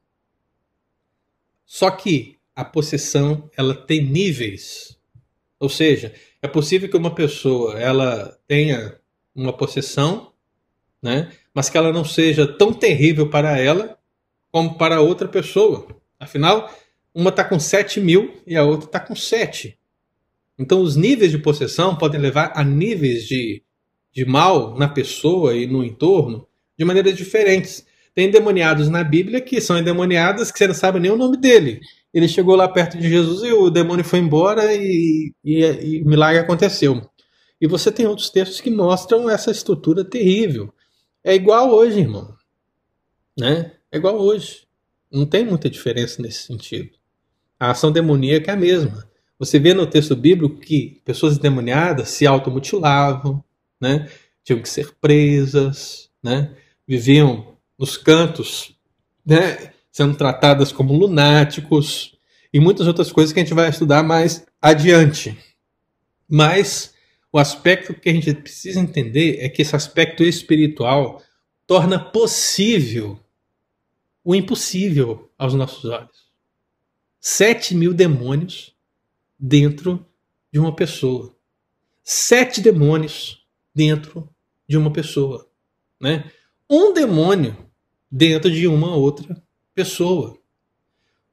Só que a possessão ela tem níveis. Ou seja, é possível que uma pessoa ela tenha uma possessão, né? mas que ela não seja tão terrível para ela como para outra pessoa. Afinal, uma está com 7 mil e a outra está com 7. Então, os níveis de possessão podem levar a níveis de, de mal na pessoa e no entorno de maneiras diferentes. Tem endemoniados na Bíblia que são endemoniados que você não sabe nem o nome dele. Ele chegou lá perto de Jesus e o demônio foi embora e, e, e o milagre aconteceu. E você tem outros textos que mostram essa estrutura terrível. É igual hoje, irmão. Né? É igual hoje. Não tem muita diferença nesse sentido. A ação demoníaca é a mesma. Você vê no texto bíblico que pessoas endemoniadas se automutilavam, né? tinham que ser presas, né? viviam nos cantos, né? sendo tratadas como lunáticos e muitas outras coisas que a gente vai estudar mais adiante. Mas o aspecto que a gente precisa entender é que esse aspecto espiritual torna possível o impossível aos nossos olhos. Sete mil demônios dentro de uma pessoa. Sete demônios dentro de uma pessoa. Né? Um demônio dentro de uma outra pessoa.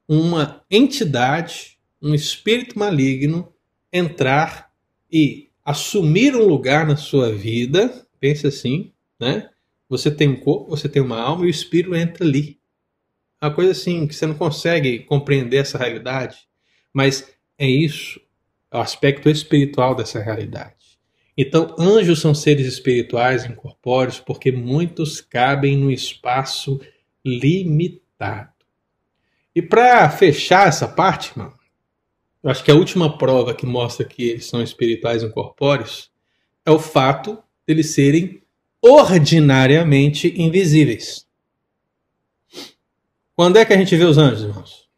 Uma entidade, um espírito maligno entrar e assumir um lugar na sua vida. Pense assim, né? Você tem um corpo, você tem uma alma e o espírito entra ali. Uma coisa assim que você não consegue compreender essa realidade, mas é isso, é o aspecto espiritual dessa realidade. Então, anjos são seres espirituais incorpóreos porque muitos cabem no espaço limitado. E para fechar essa parte, mano, eu acho que a última prova que mostra que eles são espirituais incorpóreos é o fato de eles serem ordinariamente invisíveis. Quando é que a gente vê os anjos, irmãos?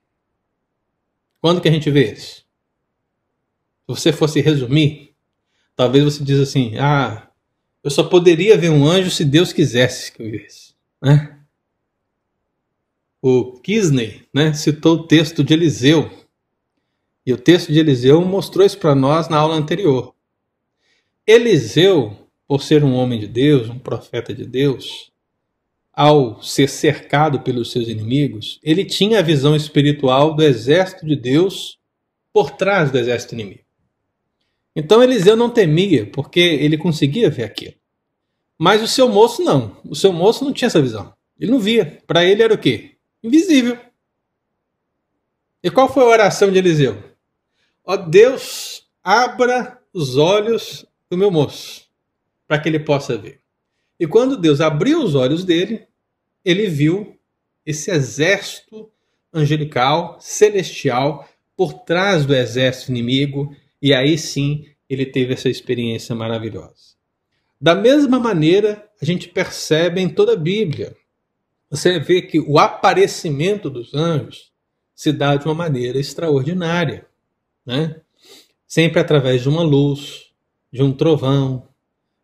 Quando que a gente vê eles? Se você fosse resumir, talvez você diz assim: ah, eu só poderia ver um anjo se Deus quisesse que eu visse. Né? O Kisney né, citou o texto de Eliseu. E o texto de Eliseu mostrou isso para nós na aula anterior. Eliseu, por ser um homem de Deus, um profeta de Deus, ao ser cercado pelos seus inimigos, ele tinha a visão espiritual do exército de Deus por trás do exército inimigo. Então Eliseu não temia, porque ele conseguia ver aquilo. Mas o seu moço não. O seu moço não tinha essa visão. Ele não via. Para ele era o quê? Invisível. E qual foi a oração de Eliseu? Ó Deus, abra os olhos do meu moço, para que ele possa ver. E quando Deus abriu os olhos dele, ele viu esse exército angelical, celestial, por trás do exército inimigo, e aí sim ele teve essa experiência maravilhosa. Da mesma maneira, a gente percebe em toda a Bíblia você vê que o aparecimento dos anjos se dá de uma maneira extraordinária, né? Sempre através de uma luz, de um trovão,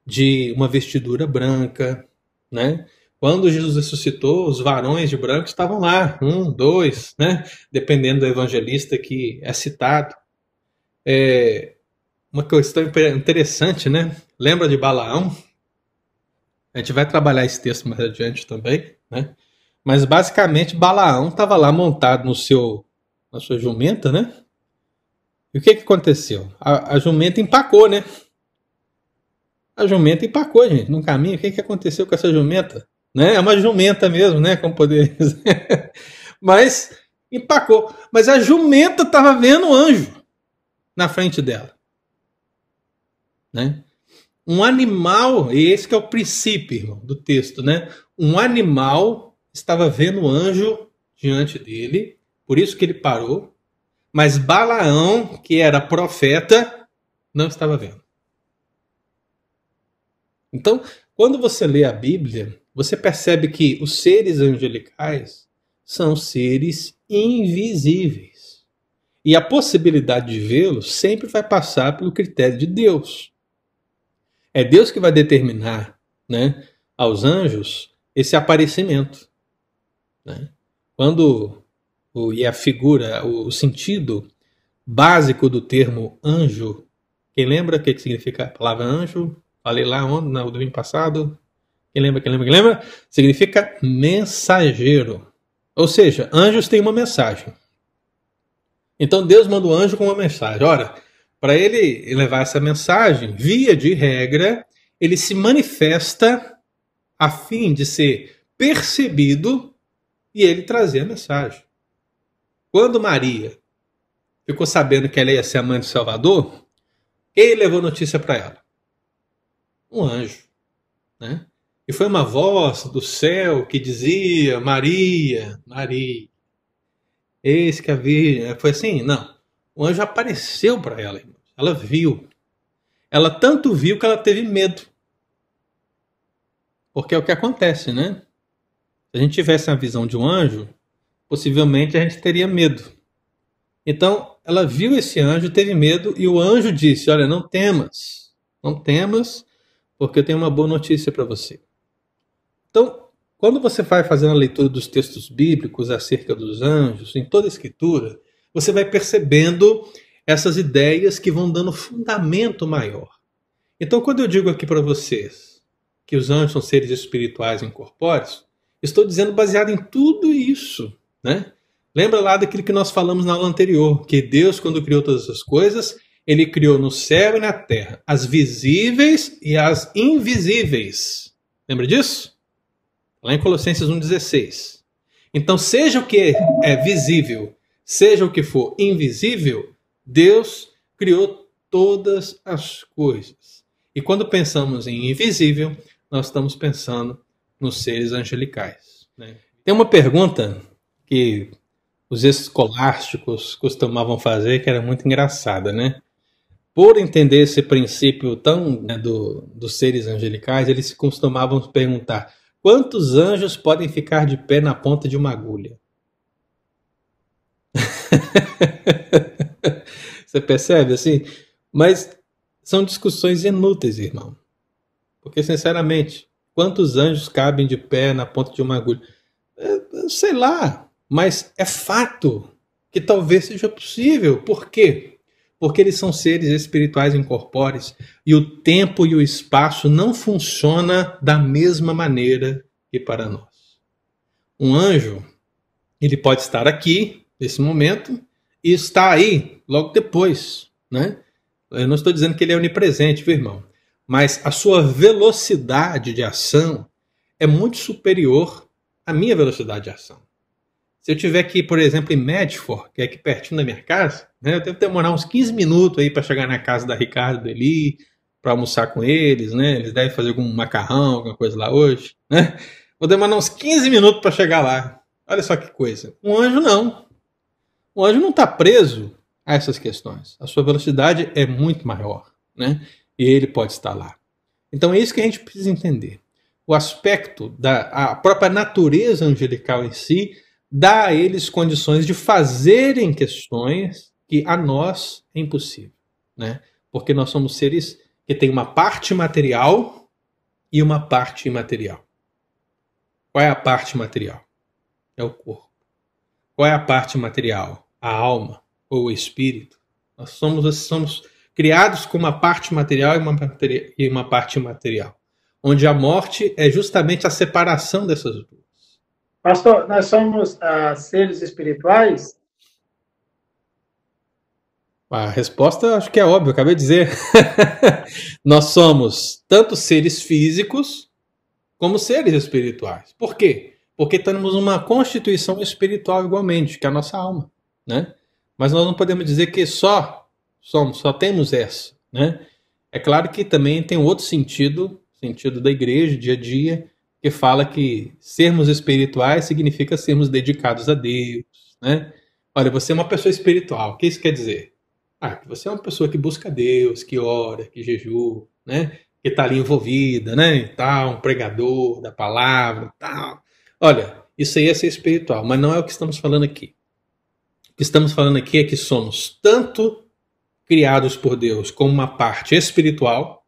de uma vestidura branca, né? Quando Jesus ressuscitou, os varões de branco estavam lá, um, dois, né? Dependendo do evangelista que é citado. É uma questão interessante, né? Lembra de Balaão? A gente vai trabalhar esse texto mais adiante também, né? Mas basicamente Balaão estava lá montado no seu, na sua jumenta, né? E o que, que aconteceu? A, a jumenta empacou, né? A jumenta empacou, gente, no caminho. O que, que aconteceu com essa jumenta? Né? É uma jumenta mesmo, né? Como poderia dizer. Mas empacou. Mas a jumenta estava vendo o anjo na frente dela. Né? Um animal, e esse que é o princípio irmão, do texto, né? Um animal estava vendo o anjo diante dele, por isso que ele parou. Mas Balaão, que era profeta, não estava vendo. Então, quando você lê a Bíblia, você percebe que os seres angelicais são seres invisíveis. E a possibilidade de vê-los sempre vai passar pelo critério de Deus. É Deus que vai determinar né, aos anjos esse aparecimento. Né? Quando o, e a figura, o, o sentido básico do termo anjo, quem lembra o que, que significa a palavra anjo? Falei lá onde, no domingo passado. Quem lembra, quem lembra, quem lembra? Significa mensageiro. Ou seja, anjos têm uma mensagem. Então Deus manda o anjo com uma mensagem. Ora, para ele levar essa mensagem, via de regra, ele se manifesta a fim de ser percebido e ele trazer a mensagem. Quando Maria ficou sabendo que ela ia ser a mãe do Salvador, quem levou notícia para ela? um anjo. Né? E foi uma voz do céu que dizia: Maria, Maria. Eis que a Virgem. Foi assim? Não. O anjo apareceu para ela, irmãos. Ela viu. Ela tanto viu que ela teve medo. Porque é o que acontece, né? Se a gente tivesse a visão de um anjo, possivelmente a gente teria medo. Então, ela viu esse anjo, teve medo, e o anjo disse: Olha, não temas, não temas, porque eu tenho uma boa notícia para você. Então, quando você vai fazendo a leitura dos textos bíblicos acerca dos anjos, em toda a escritura, você vai percebendo essas ideias que vão dando fundamento maior. Então, quando eu digo aqui para vocês que os anjos são seres espirituais incorpóreos, estou dizendo baseado em tudo isso, né? Lembra lá daquilo que nós falamos na aula anterior, que Deus, quando criou todas as coisas, ele criou no céu e na terra as visíveis e as invisíveis. Lembra disso? Lá em Colossenses 1,16. Então, seja o que é visível, seja o que for invisível, Deus criou todas as coisas. E quando pensamos em invisível, nós estamos pensando nos seres angelicais. Né? Tem uma pergunta que os escolásticos costumavam fazer que era muito engraçada, né? por entender esse princípio tão né, do, dos seres angelicais, eles costumavam perguntar: quantos anjos podem ficar de pé na ponta de uma agulha? Você percebe assim? Mas são discussões inúteis, irmão. Porque, sinceramente, quantos anjos cabem de pé na ponta de uma agulha? É, sei lá, mas é fato que talvez seja possível. Por quê? Porque eles são seres espirituais incorpóreos e o tempo e o espaço não funciona da mesma maneira que para nós. Um anjo, ele pode estar aqui nesse momento e está aí logo depois, né? Eu não estou dizendo que ele é onipresente, viu, irmão? Mas a sua velocidade de ação é muito superior à minha velocidade de ação. Se eu tiver aqui, por exemplo, em Medford, que é aqui pertinho da minha casa, né, eu devo demorar uns 15 minutos aí para chegar na casa da Ricardo Eli, para almoçar com eles, né? Eles devem fazer algum macarrão, alguma coisa lá hoje, né? Vou demorar uns 15 minutos para chegar lá. Olha só que coisa. Um anjo não. O anjo não está preso a essas questões. A sua velocidade é muito maior, né? E ele pode estar lá. Então é isso que a gente precisa entender. o aspecto da própria natureza angelical em si dá a eles condições de fazerem questões que a nós é impossível, né? Porque nós somos seres que têm uma parte material e uma parte imaterial. Qual é a parte material? É o corpo. Qual é a parte material? A alma ou o espírito? Nós somos, somos criados com uma parte material e uma, e uma parte imaterial, onde a morte é justamente a separação dessas duas. Pastor, nós somos uh, seres espirituais? A resposta acho que é óbvia, acabei de dizer. nós somos tanto seres físicos como seres espirituais. Por quê? Porque temos uma constituição espiritual igualmente, que é a nossa alma, né? Mas nós não podemos dizer que só somos, só temos essa, né? É claro que também tem outro sentido, sentido da igreja, dia a dia, que fala que sermos espirituais significa sermos dedicados a Deus, né? Olha, você é uma pessoa espiritual. O que isso quer dizer? Ah, que você é uma pessoa que busca Deus, que ora, que jejua, né? Que está ali envolvida, né? E tal, um pregador da palavra, tal. Olha, isso aí é ser espiritual, mas não é o que estamos falando aqui. O que estamos falando aqui é que somos tanto criados por Deus com uma parte espiritual,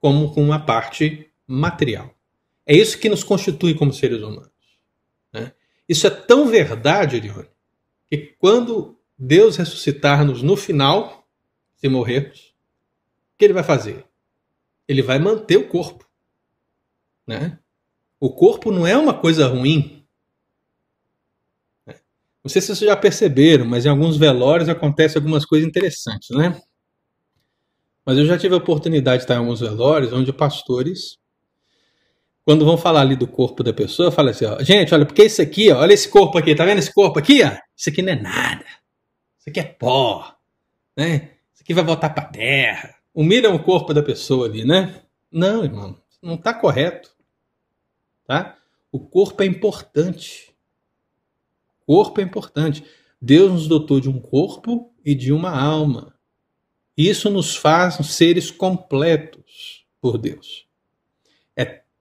como com uma parte material. É isso que nos constitui como seres humanos. Né? Isso é tão verdade, Elione, que quando Deus ressuscitar-nos no final, se morrermos, o que ele vai fazer? Ele vai manter o corpo. Né? O corpo não é uma coisa ruim. Né? Não sei se vocês já perceberam, mas em alguns velórios acontecem algumas coisas interessantes, né? Mas eu já tive a oportunidade de estar em alguns velórios onde pastores quando vão falar ali do corpo da pessoa, fala assim, ó, gente, olha, porque isso aqui, ó, olha esse corpo aqui, tá vendo esse corpo aqui, ó? Isso aqui não é nada. Isso aqui é pó, né? Isso aqui vai voltar para terra. Humilham o corpo da pessoa ali, né? Não, irmão, não está correto, tá? O corpo é importante. O corpo é importante. Deus nos dotou de um corpo e de uma alma. Isso nos faz seres completos por Deus.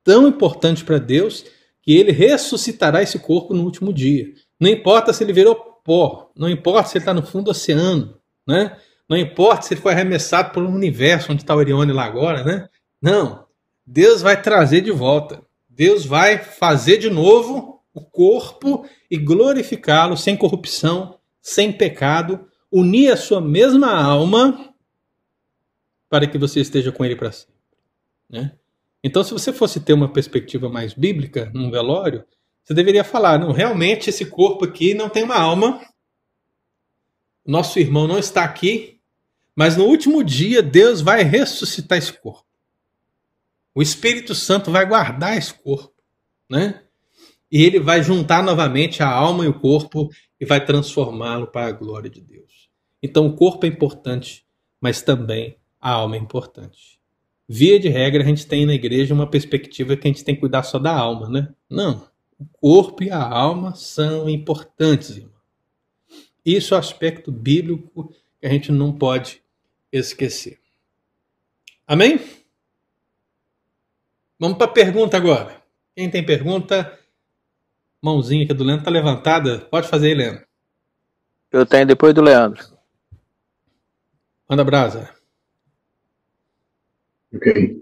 Tão importante para Deus que ele ressuscitará esse corpo no último dia. Não importa se ele virou pó, não importa se ele está no fundo do oceano, né? não importa se ele foi arremessado um universo onde está o Orione lá agora, né? Não. Deus vai trazer de volta. Deus vai fazer de novo o corpo e glorificá-lo sem corrupção, sem pecado, unir a sua mesma alma para que você esteja com ele para sempre. Né? Então, se você fosse ter uma perspectiva mais bíblica num velório, você deveria falar: não, realmente esse corpo aqui não tem uma alma. Nosso irmão não está aqui, mas no último dia Deus vai ressuscitar esse corpo. O Espírito Santo vai guardar esse corpo, né? E ele vai juntar novamente a alma e o corpo e vai transformá-lo para a glória de Deus. Então, o corpo é importante, mas também a alma é importante via de regra, a gente tem na igreja uma perspectiva que a gente tem que cuidar só da alma, né? Não. O corpo e a alma são importantes, irmão. Isso é o aspecto bíblico que a gente não pode esquecer. Amém? Vamos para a pergunta agora. Quem tem pergunta? Mãozinha aqui do Leandro está levantada. Pode fazer aí, Leandro. Eu tenho depois do Leandro. Manda brasa. Ok.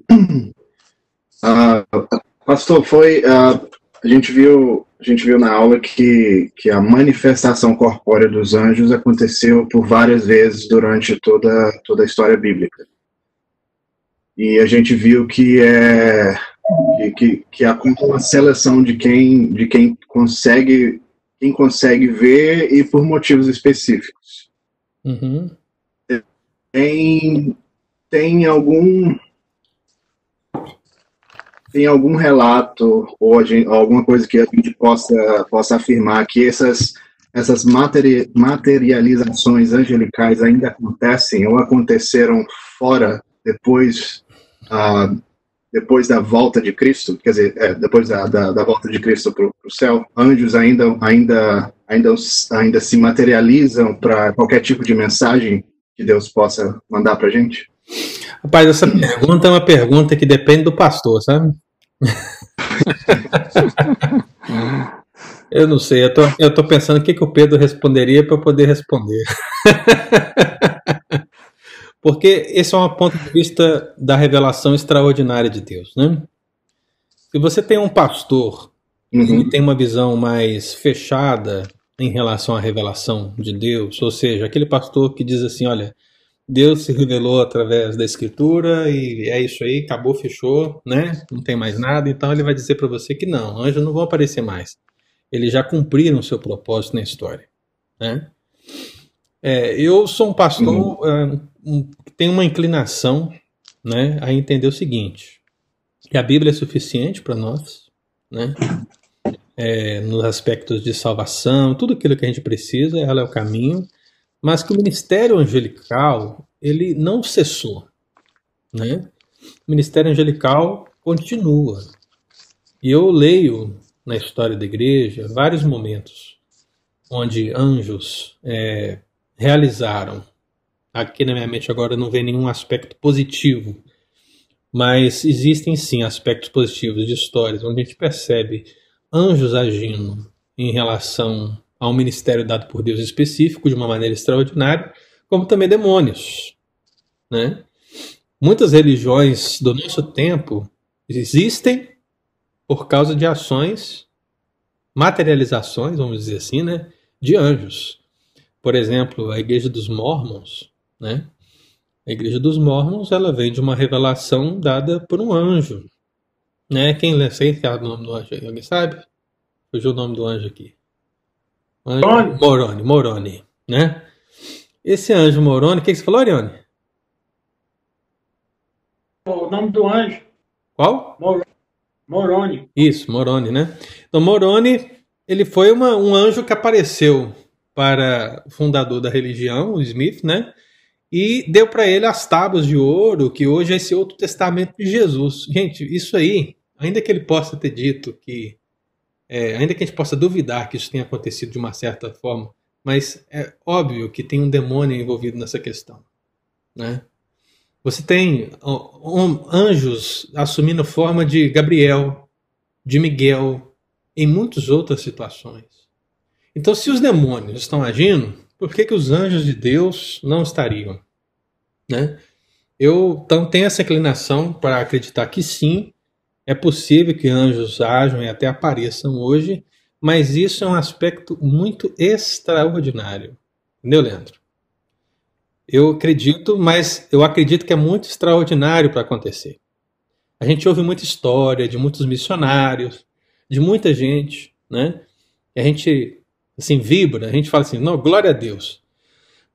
Uh, pastor, foi uh, a gente viu a gente viu na aula que, que a manifestação corpórea dos anjos aconteceu por várias vezes durante toda toda a história bíblica. E a gente viu que é que, que, que há uma seleção de quem de quem consegue quem consegue ver e por motivos específicos. Uhum. Tem tem algum tem algum relato ou alguma coisa que a gente possa, possa afirmar que essas, essas materi materializações angelicais ainda acontecem ou aconteceram fora depois, uh, depois da volta de Cristo? Quer dizer, é, depois da, da, da, volta de Cristo para o céu? Anjos ainda, ainda, ainda, ainda se materializam para qualquer tipo de mensagem que Deus possa mandar para a gente? Rapaz, essa pergunta é uma pergunta que depende do pastor, sabe? Eu não sei, eu tô, eu tô pensando o que, que o Pedro responderia para eu poder responder. Porque esse é um ponto de vista da revelação extraordinária de Deus, né? Se você tem um pastor Uhum. que tem uma visão mais fechada em relação à revelação de Deus, ou seja, aquele pastor que diz assim, olha, Deus se revelou através da escritura e é isso aí, acabou, fechou, né? Não tem mais nada, então ele vai dizer para você que não, anjos não vão aparecer mais. Eles já cumpriram seu propósito na história, né? É, eu sou um pastor é, um- que tem uma inclinação, né, a entender o seguinte: que a Bíblia é suficiente para nós, né? É, nos aspectos de salvação, tudo aquilo que a gente precisa, ela é o caminho, mas que o ministério angelical ele não cessou, né? O ministério angelical continua. E eu leio na história da igreja vários momentos onde anjos é, realizaram. Aqui na minha mente agora não vem nenhum aspecto positivo, mas existem sim aspectos positivos de histórias onde a gente percebe anjos agindo em relação a um ministério dado por Deus específico de uma maneira extraordinária, como também demônios, né? Muitas religiões do nosso tempo existem por causa de ações, materializações, vamos dizer assim, né, de anjos. Por exemplo, a Igreja dos Mormons, né? A Igreja dos Mormons, ela vem de uma revelação dada por um anjo, né? Quem sei que é o nome do anjo alguém sabe? Fugiu o nome do anjo aqui. Anjo- Moroni. Moroni, Moroni, né? Esse anjo Moroni, o que que você falou, Ariane? O nome do anjo, Qual? Moroni. Isso, Moroni, né? Então, Moroni, ele foi uma- um anjo que apareceu para o fundador da religião, o Smith, né? E deu para ele as tábuas de ouro, que hoje é esse outro testamento de Jesus. Gente, isso aí, ainda que ele possa ter dito que. É, ainda que a gente possa duvidar que isso tenha acontecido de uma certa forma, mas é óbvio que tem um demônio envolvido nessa questão, né? Você tem anjos assumindo forma de Gabriel, de Miguel, em muitas outras situações. Então, se os demônios estão agindo, por que, que os anjos de Deus não estariam? Né? Eu então, tenho essa inclinação para acreditar que sim, é possível que anjos ajam e até apareçam hoje, mas isso é um aspecto muito extraordinário. Entendeu, Leandro? Eu acredito, mas eu acredito que é muito extraordinário para acontecer. A gente ouve muita história de muitos missionários, de muita gente, né? E a gente assim vibra, a gente fala assim, não, glória a Deus.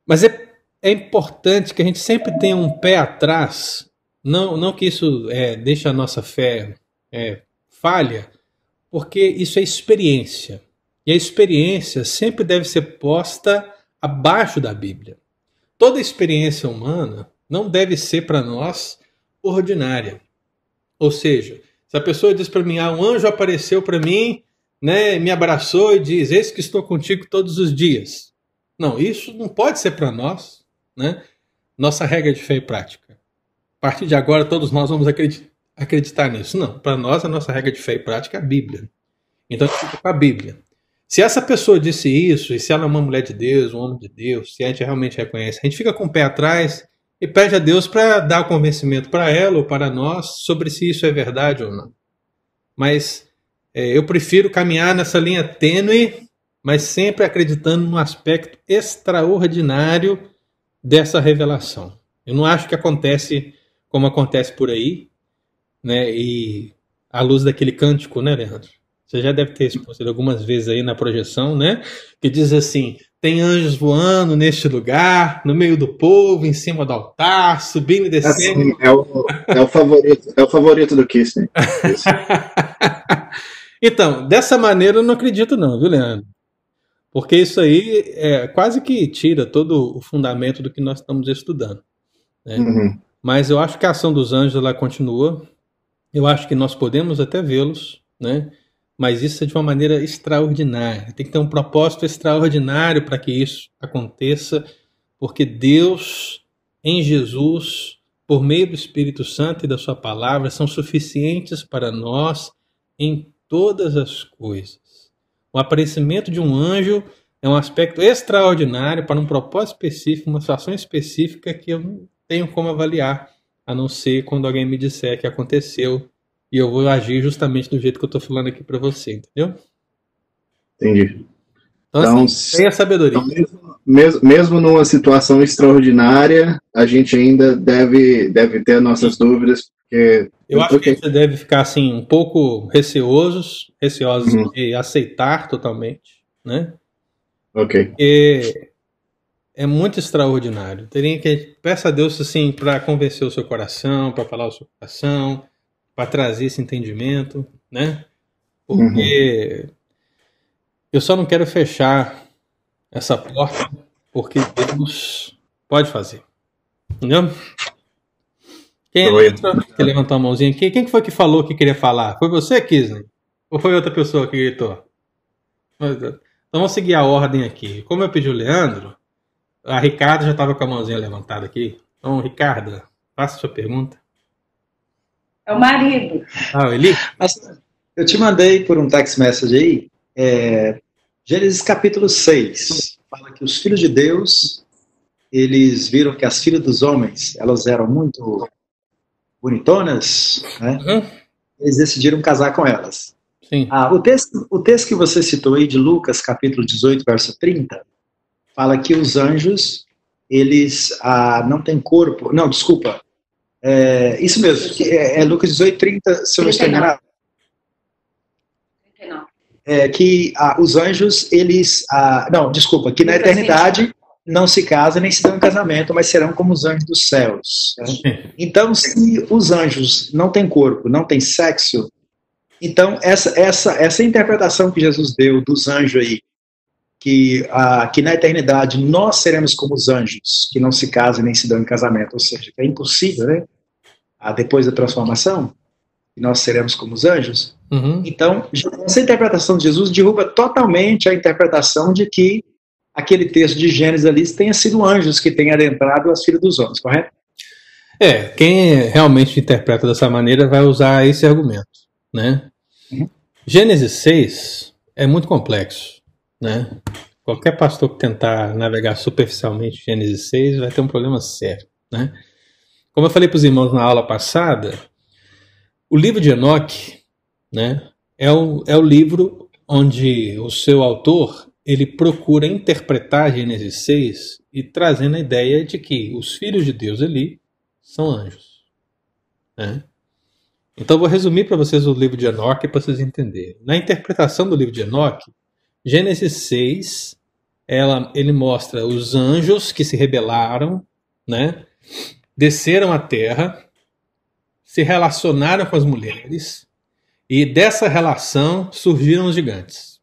Mas é, é importante que a gente sempre tenha um pé atrás, não, não que isso é, deixe a nossa fé é, falha, porque isso é experiência. E a experiência sempre deve ser posta abaixo da Bíblia. Toda experiência humana não deve ser para nós ordinária. Ou seja, se a pessoa diz para mim, ah, um anjo apareceu para mim, né, me abraçou e diz, eis que estou contigo todos os dias. Não, isso não pode ser para nós, né? Nossa regra de fé e prática. A partir de agora, todos nós vamos acreditar, nisso. Não, para nós, a nossa regra de fé e prática é a Bíblia. Então, fica com a Bíblia. Se essa pessoa disse isso, e se ela é uma mulher de Deus, um homem de Deus, se a gente realmente reconhece, a gente fica com o pé atrás e pede a Deus para dar o convencimento para ela ou para nós sobre se isso é verdade ou não. Mas é, eu prefiro caminhar nessa linha tênue, mas sempre acreditando no aspecto extraordinário dessa revelação. Eu não acho que acontece como acontece por aí, né? E à luz daquele cântico, né, Leandro? Você já deve ter exposto algumas vezes aí na projeção, né? Que diz assim: tem anjos voando neste lugar, no meio do povo, em cima do altar, subindo e descendo. Assim, é, o, é, o favorito, é o favorito do Kissen. então, dessa maneira eu não acredito, não, viu, Leandro? Porque isso aí é, quase que tira todo o fundamento do que nós estamos estudando. Né? Uhum. Mas eu acho que a ação dos anjos ela continua. Eu acho que nós podemos até vê-los, né? Mas isso é de uma maneira extraordinária. Tem que ter um propósito extraordinário para que isso aconteça, porque Deus, em Jesus, por meio do Espírito Santo e da Sua palavra, são suficientes para nós em todas as coisas. O aparecimento de um anjo é um aspecto extraordinário para um propósito específico, uma situação específica que eu tenho como avaliar, a não ser quando alguém me disser que aconteceu e eu vou agir justamente do jeito que eu estou falando aqui para você, entendeu? Entendi. Então, Então, assim, tenha sabedoria. Então, mesmo, mesmo, mesmo numa situação extraordinária, a gente ainda deve, deve ter nossas dúvidas, porque. Eu acho que você deve ficar assim um pouco receosos, receosos Uhum. de aceitar totalmente, né? Ok. Porque é muito extraordinário. Teria que peça a Deus assim para convencer o seu coração, para falar o seu coração, para trazer esse entendimento, né? Porque eu só não quero fechar essa porta porque Deus pode fazer. Entendeu? Quem é que levantou a mãozinha aqui? Quem que foi que falou que queria falar? Foi você, Kisney? Ou foi outra pessoa que gritou? Então vamos seguir a ordem aqui. Como eu pedi o Leandro, a Ricardo já estava com a mãozinha levantada aqui. Então, Ricardo, faça sua pergunta. É o marido. Ah, o Eli? Eu te mandei por um text message aí, é, Gênesis capítulo 6, fala que os filhos de Deus, eles viram que as filhas dos homens, elas eram muito bonitonas, né? Uhum. Eles decidiram casar com elas. Sim. Ah, o, texto, o texto que você citou aí de Lucas, capítulo 18, verso 30, fala que os anjos, eles ah, não têm corpo. Não, desculpa. É, isso mesmo, é, é Lucas 18, 30, se eu não estou 39. enganado. É, que ah, os anjos, eles. ah, não, desculpa, que na eternidade não se casam nem se dão em casamento, mas serão como os anjos dos céus. né? Então, se os anjos não têm corpo, não têm sexo, então essa, essa, essa interpretação que Jesus deu dos anjos aí, que, ah, que na eternidade nós seremos como os anjos, que não se casam nem se dão em casamento, ou seja, é impossível, né? Ah, depois da transformação, que nós seremos como os anjos. Uhum. Então, essa interpretação de Jesus derruba totalmente a interpretação de que aquele texto de Gênesis ali tenha sido anjos que tenham adentrado as filhas dos homens, correto? É, quem realmente interpreta dessa maneira vai usar esse argumento, né? Uhum. Gênesis 6 é muito complexo, né? Qualquer pastor que tentar navegar superficialmente Gênesis 6 vai ter um problema sério, né? Como eu falei para os irmãos na aula passada, o livro de Enoque, né, é o, é o livro onde o seu autor ele procura interpretar Gênesis 6 e trazendo a ideia de que os filhos de Deus ali são anjos. né? Então vou resumir para vocês o livro de Enoque para vocês entenderem. Na interpretação do livro de Enoque, Gênesis 6, ela, ele mostra os anjos que se rebelaram, né? desceram à terra, se relacionaram com as mulheres, e dessa relação surgiram os gigantes.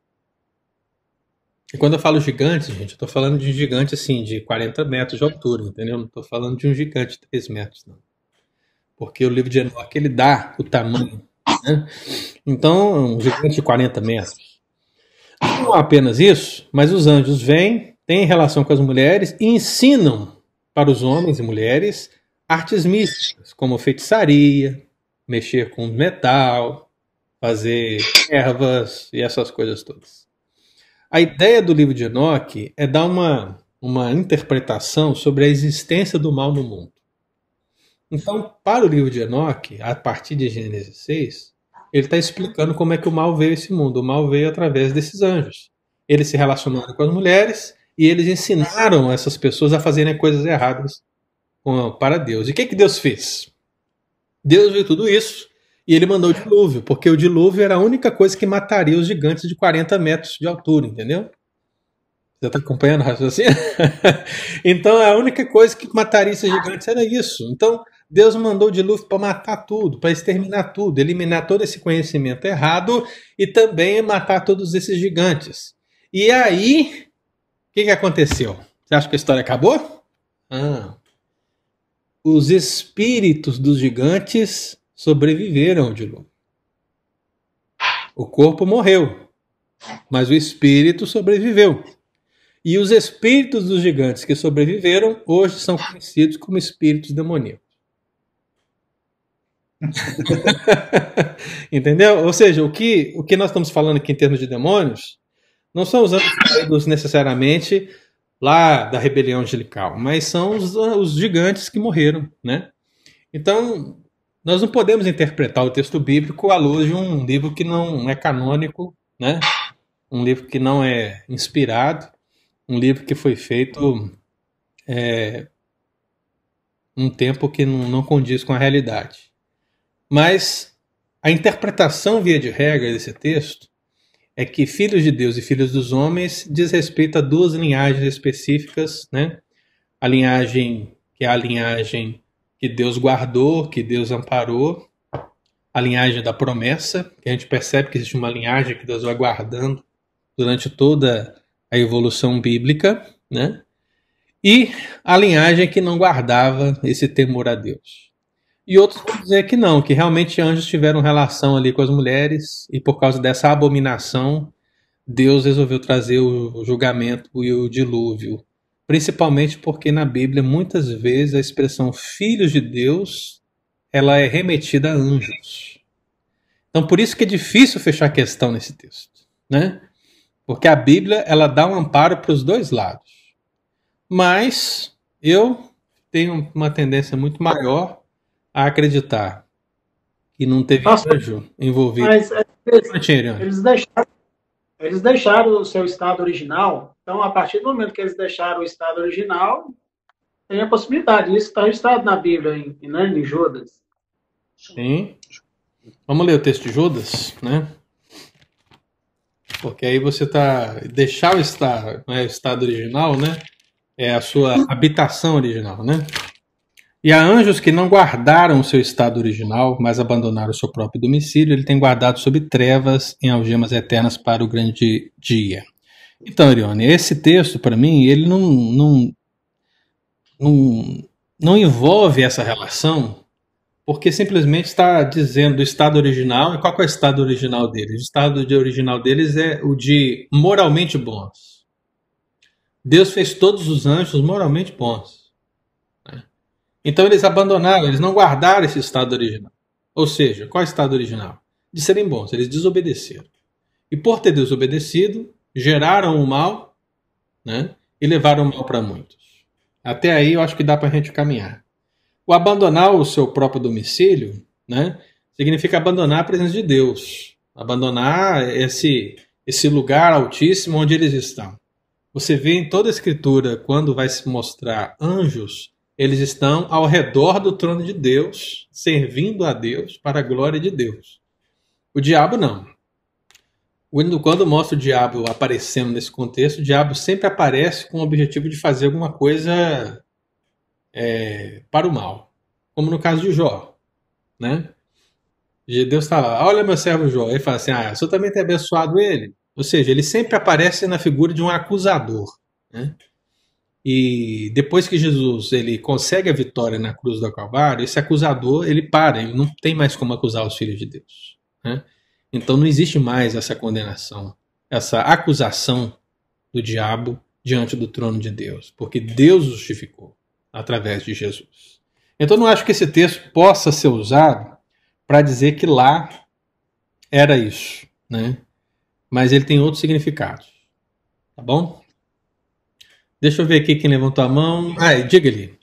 E quando eu falo gigantes, gente, eu estou falando de um gigante assim, de 40 metros de altura, entendeu? Não estou falando de um gigante de 3 metros, não. Porque o livro de Enoque ele dá o tamanho. Né? Então, um gigante de 40 metros. Não apenas isso, mas os anjos vêm, têm relação com as mulheres e ensinam para os homens e mulheres artes místicas, como feitiçaria, mexer com metal, fazer ervas e essas coisas todas. A ideia do livro de Enoque é dar uma, uma interpretação sobre a existência do mal no mundo. Então, para o livro de Enoque, a partir de Gênesis 6, ele está explicando como é que o mal veio a esse mundo. O mal veio através desses anjos. Eles se relacionaram com as mulheres e eles ensinaram essas pessoas a fazerem coisas erradas para Deus. E o que, que Deus fez? Deus viu tudo isso e ele mandou o dilúvio, porque o dilúvio era a única coisa que mataria os gigantes de 40 metros de altura, entendeu? Você está acompanhando o raciocínio? então a única coisa que mataria esses gigantes era isso. Então Deus mandou o dilúvio para matar tudo, para exterminar tudo, eliminar todo esse conhecimento errado e também matar todos esses gigantes. E aí, o que, que aconteceu? Você acha que a história acabou? Ah. Os espíritos dos gigantes sobreviveram ao dilúvio. O corpo morreu, mas o espírito sobreviveu. E os espíritos dos gigantes que sobreviveram hoje são conhecidos como espíritos demoníacos. Entendeu? Ou seja, o que, o que nós estamos falando aqui em termos de demônios não são os anjos necessariamente lá da rebelião angelical, mas são os, os gigantes que morreram, né? Então, nós não podemos interpretar o texto bíblico à luz de um livro que não é canônico, né? Um livro que não é inspirado, um livro que foi feito é, um tempo que não, não condiz com a realidade. Mas a interpretação, via de regra, desse texto é que filhos de Deus e filhos dos homens diz respeito a duas linhagens específicas, né? A linhagem que é a linhagem que Deus guardou, que Deus amparou, a linhagem da promessa, que a gente percebe que existe uma linhagem que Deus vai guardando durante toda a evolução bíblica, né? E a linhagem que não guardava esse temor a Deus. E outros vão dizer que não, que realmente anjos tiveram relação ali com as mulheres e por causa dessa abominação, Deus resolveu trazer o julgamento e o dilúvio. Principalmente porque na Bíblia muitas vezes a expressão filhos de Deus ela é remetida a anjos. Então por isso que é difícil fechar a questão nesse texto, né? Porque a Bíblia ela dá um amparo para os dois lados. Mas eu tenho uma tendência muito maior a acreditar que não teve Nossa, anjo envolvido. Mas é, eles, eles deixaram, eles deixaram o seu estado original. Então, a partir do momento que eles deixaram o estado original, tem a possibilidade. Isso está registrado na Bíblia, em, em, né, em Judas. Sim. Vamos ler o texto de Judas, né? Porque aí você tá deixar o estado, não é o estado original, né? É a sua habitação original, né? E há anjos que não guardaram o seu estado original, mas abandonaram o seu próprio domicílio. Ele tem guardado sob trevas em algemas eternas para o grande dia. Então, Irione, esse texto, para mim, ele não, não, não, não envolve essa relação, porque simplesmente está dizendo o estado original. E qual é o estado original deles? O estado de original deles é o de moralmente bons. Deus fez todos os anjos moralmente bons. Então eles abandonaram, eles não guardaram esse estado original. Ou seja, qual é o estado original? De serem bons, eles desobedeceram. E por ter desobedecido, geraram o mal né, e levaram o mal para muitos. Até aí eu acho que dá para a gente caminhar. O abandonar o seu próprio domicílio né, significa abandonar a presença de Deus, abandonar esse, esse lugar altíssimo onde eles estão. Você vê em toda a Escritura, quando vai se mostrar anjos, eles estão ao redor do trono de Deus, servindo a Deus para a glória de Deus. O diabo não. Quando mostra o diabo aparecendo nesse contexto, o diabo sempre aparece com o objetivo de fazer alguma coisa é, para o mal. Como no caso de Jó. Né? Deus está lá, olha meu servo Jó. Ele fala assim: ah, o senhor também tem abençoado ele. Ou seja, ele sempre aparece na figura de um acusador. Né? E depois que Jesus ele consegue a vitória na cruz do Calvário, esse acusador ele para, ele não tem mais como acusar os filhos de Deus. Né? Então não existe mais essa condenação, essa acusação do diabo diante do trono de Deus, porque Deus justificou através de Jesus. Então não acho que esse texto possa ser usado para dizer que lá era isso, né? Mas ele tem outros significados. Tá bom? Deixa eu ver aqui quem levantou a mão. Ah, diga ali.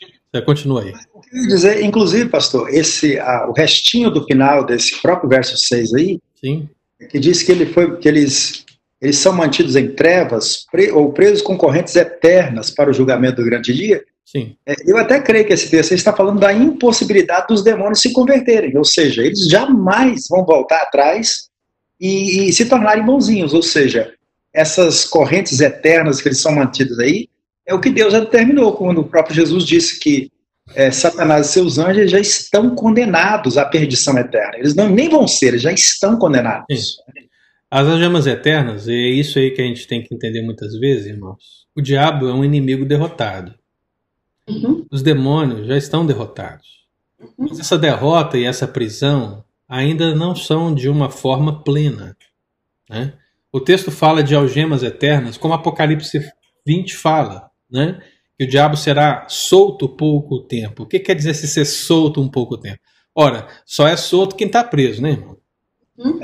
Continua aí. Eu queria dizer, inclusive, pastor, esse, ah, o restinho do final desse próprio verso 6 aí, Sim. que diz que, ele foi, que eles, eles são mantidos em trevas pre, ou presos com correntes eternas para o julgamento do grande dia. Sim. É, eu até creio que esse texto está falando da impossibilidade dos demônios se converterem, ou seja, eles jamais vão voltar atrás e, e se tornarem bonzinhos, ou seja, essas correntes eternas que eles são mantidos aí, é o que Deus já determinou, quando o próprio Jesus disse que é, Satanás e seus anjos já estão condenados à perdição eterna. Eles não, nem vão ser, eles já estão condenados. Sim. As algemas eternas, e é isso aí que a gente tem que entender muitas vezes, irmãos. O diabo é um inimigo derrotado. Uhum. Os demônios já estão derrotados. Uhum. Mas essa derrota e essa prisão ainda não são de uma forma plena. Né? O texto fala de algemas eternas, como Apocalipse 20 fala né? Que o diabo será solto pouco tempo. O que quer dizer se ser solto um pouco tempo? Ora, só é solto quem está preso, né, irmão? Hum?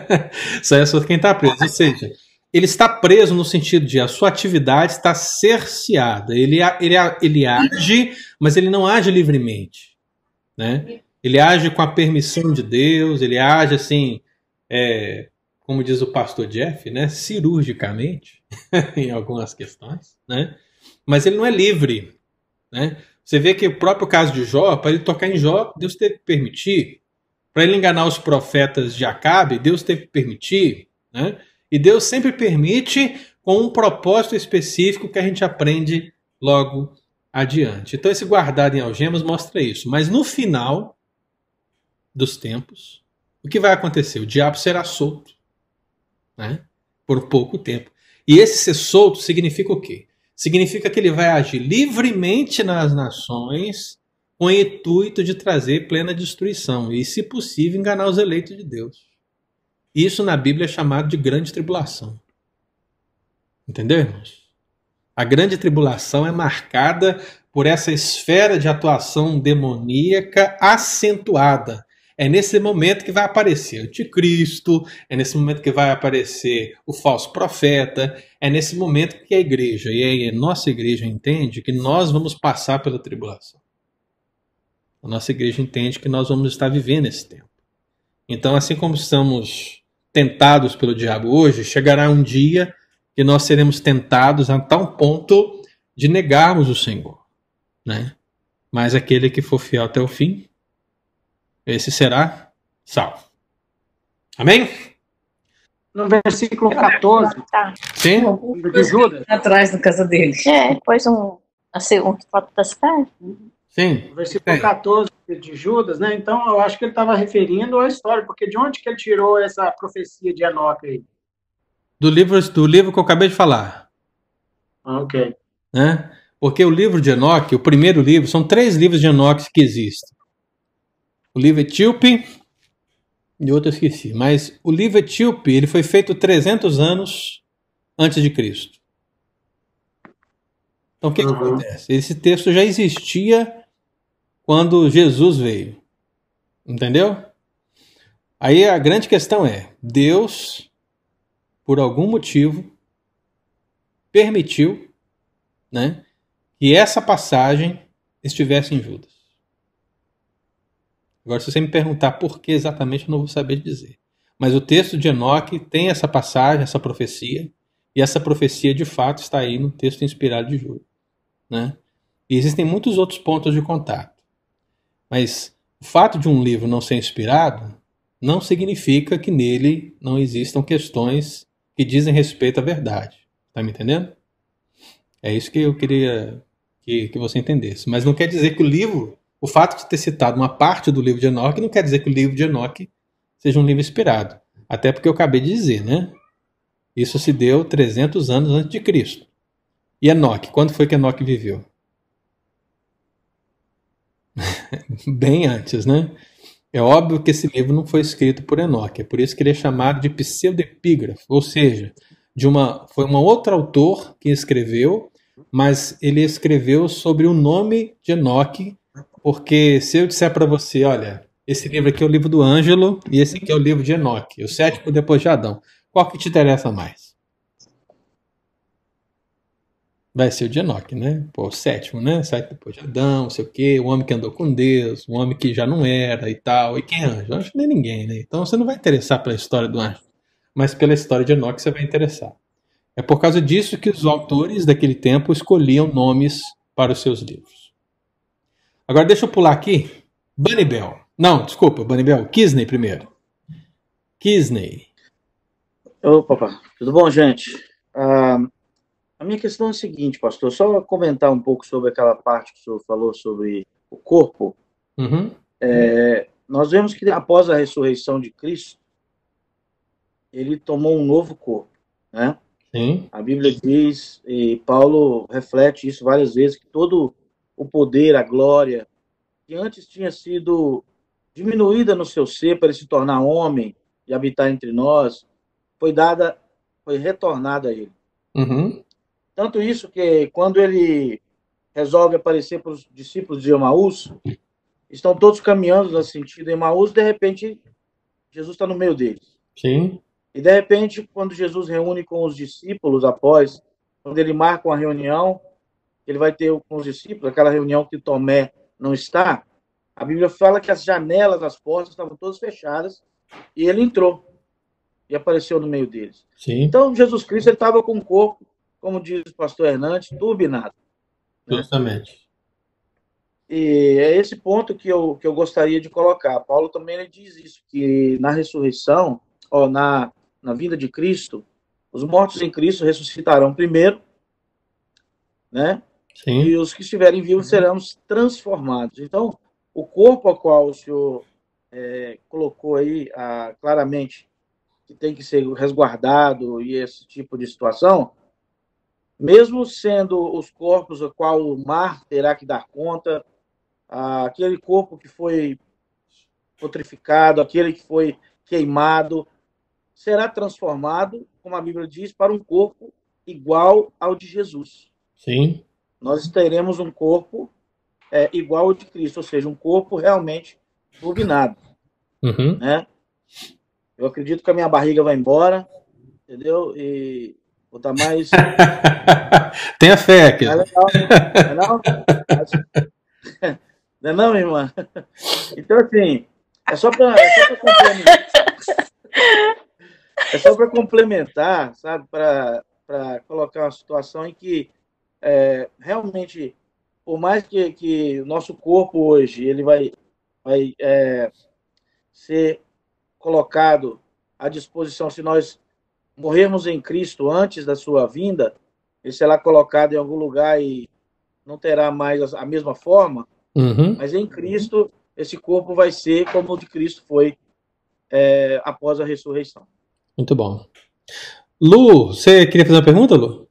só é solto quem está preso. Ou seja, ele está preso no sentido de a sua atividade está cerceada. Ele, ele, ele age, mas ele não age livremente. Né? Ele age com a permissão de Deus, ele age assim, é, como diz o pastor Jeff, né, cirurgicamente, em algumas questões, né? Mas ele não é livre. Né? Você vê que o próprio caso de Jó, para ele tocar em Jó, Deus teve que permitir. Para ele enganar os profetas de Acabe, Deus teve que permitir. Né? E Deus sempre permite com um propósito específico que a gente aprende logo adiante. Então, esse guardado em algemas mostra isso. Mas no final dos tempos, o que vai acontecer? O diabo será solto né? por pouco tempo. E esse ser solto significa o quê? Significa que ele vai agir livremente nas nações com o intuito de trazer plena destruição e, se possível, enganar os eleitos de Deus. Isso na Bíblia é chamado de grande tribulação. Entendeu, irmãos? A grande tribulação é marcada por essa esfera de atuação demoníaca acentuada é nesse momento que vai aparecer o anticristo, é nesse momento que vai aparecer o falso profeta, é nesse momento que a igreja, e a nossa igreja entende que nós vamos passar pela tribulação. A nossa igreja entende que nós vamos estar vivendo esse tempo. Então, assim como estamos tentados pelo diabo hoje, chegará um dia que nós seremos tentados a tal ponto de negarmos o Senhor, né? Mas aquele que for fiel até o fim, esse será salvo. Amém? No versículo 14. Tá. Sim? De Judas. Atrás da casa dele. É, depois um, assim, um foto da cidade. Sim. No versículo 14 de Judas, né? Então, eu acho que ele estava referindo à história, porque de onde que ele tirou essa profecia de Enoque aí? Do livro, do livro que eu acabei de falar. Ah, ok. Né? Porque o livro de Enoque, o primeiro livro, são três livros de Enoque que existem. O livro Etíope e outro eu esqueci. Mas o livro Etíope ele foi feito 300 anos antes de Cristo. Então o que, Uhum. que acontece? Esse texto já existia quando Jesus veio. Entendeu? Aí a grande questão é: Deus, por algum motivo, permitiu né, que essa passagem estivesse em Judas. Agora, se você me perguntar por que exatamente, eu não vou saber dizer. Mas o texto de Enoque tem essa passagem, essa profecia, e essa profecia de fato está aí no texto inspirado de Júlio. Né? E existem muitos outros pontos de contato. Mas o fato de um livro não ser inspirado não significa que nele não existam questões que dizem respeito à verdade. Tá me entendendo? É isso que eu queria que, que você entendesse. Mas não quer dizer que o livro o fato de ter citado uma parte do livro de Enoque não quer dizer que o livro de Enoque seja um livro inspirado. Até porque eu acabei de dizer, né? Isso se deu 300 anos antes de Cristo. E Enoque, quando foi que Enoque viveu? Bem antes, né? É óbvio que esse livro não foi escrito por Enoque, é por isso que ele é chamado de pseudepígrafo, ou seja, de uma, foi um outro autor que escreveu, mas ele escreveu sobre o nome de Enoque, porque se eu disser para você, olha, esse livro aqui é o livro do Ângelo e esse aqui é o livro de Enoque, o sétimo depois de Adão, qual que te interessa mais? Vai ser o de Enoque, né? Pô, o sétimo, né? Sai depois de Adão, não sei o quê, o homem que andou com Deus, o homem que já não era e tal. E quem é anjo? Anjo nem ninguém, né? Então você não vai interessar pela história do anjo, mas pela história de Enoque você vai interessar. É por causa disso que os autores daquele tempo escolhiam nomes para os seus livros. Agora deixa eu pular aqui. Bunny Bell. Não, desculpa, Bunny Bell. Kisney primeiro. Kisney. Opa, tudo bom, gente? Ah, a minha questão é a seguinte, pastor, só comentar um pouco sobre aquela parte que o senhor falou sobre o corpo. Uhum. É, nós vemos que após a ressurreição de Cristo, ele tomou um novo corpo, né? Sim. A Bíblia diz, e Paulo reflete isso várias vezes, que todo o poder, a glória, que antes tinha sido diminuída no seu ser para ele se tornar homem e habitar entre nós, foi dada, foi retornada a ele. Uhum. Tanto isso que quando ele resolve aparecer para os discípulos de Emaús, estão todos caminhando no sentido Emaús, de repente Jesus está no meio deles. Sim. E de repente, quando Jesus reúne com os discípulos após, quando ele marca uma reunião, ele vai ter com os discípulos, aquela reunião que Tomé não está, a Bíblia fala que as janelas das portas estavam todas fechadas e ele entrou e apareceu no meio deles. Sim. Então, Jesus Cristo estava com o corpo, como diz o pastor Hernandes, turbinado. Justamente. E é esse ponto que eu, que eu gostaria de colocar. Paulo também ele diz isso, que na ressurreição, ou na, na vinda de Cristo, os mortos em Cristo ressuscitarão primeiro, né? Sim. E os que estiverem vivos serão transformados. Então, o corpo ao qual o senhor é, colocou aí ah, claramente que tem que ser resguardado e esse tipo de situação, mesmo sendo os corpos a qual o mar terá que dar conta, ah, aquele corpo que foi putrificado, aquele que foi queimado, será transformado, como a Bíblia diz, para um corpo igual ao de Jesus. Sim. Nós teremos um corpo é, igual ao de Cristo, ou seja, um corpo realmente turbinado, Uhum. né? Eu acredito que a minha barriga vai embora, entendeu? E vou estar mais Tenha fé, aqui. Não é legal, não é não? Não é não, irmã? Então, assim, é só para complementar, é só para complementar, sabe? Para colocar uma situação em que é, realmente, por mais que, que o nosso corpo hoje ele vai, vai é, ser colocado à disposição, se nós morrermos em Cristo antes da sua vinda, ele será colocado em algum lugar e não terá mais a mesma forma, Uhum. mas em Cristo esse corpo vai ser como o de Cristo foi é, após a ressurreição. Muito bom. Lu, você queria fazer uma pergunta, Lu?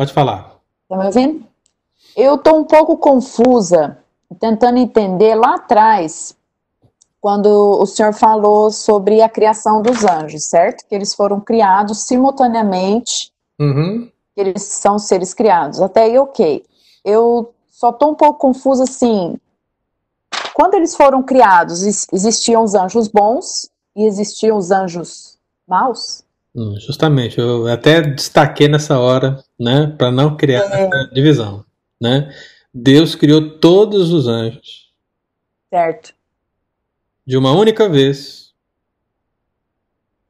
Pode falar. Tá me ouvindo? Eu estou um pouco confusa, tentando entender lá atrás, quando o senhor falou sobre a criação dos anjos, certo? Que eles foram criados simultaneamente, Uhum. que eles são seres criados. Até aí, ok. Eu só estou um pouco confusa assim. Quando eles foram criados, ex- existiam os anjos bons e existiam os anjos maus? Hum, Justamente, eu até destaquei nessa hora, né, para não criar essa divisão, né? Deus criou todos os anjos Certo. de uma única vez,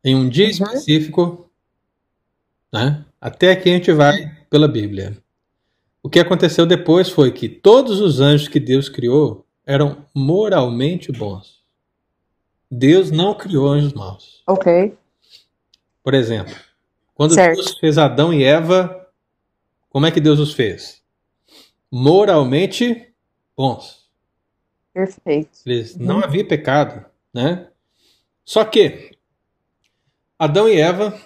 em um dia específico, né? Até aqui a gente vai pela Bíblia. O que aconteceu depois foi que todos os anjos que Deus criou eram moralmente bons. Deus não criou anjos maus. Ok. Por exemplo, quando Certo. Deus fez Adão e Eva, como é que Deus os fez? Moralmente bons. Perfeito. Eles não havia pecado, né? Só que Adão e Eva,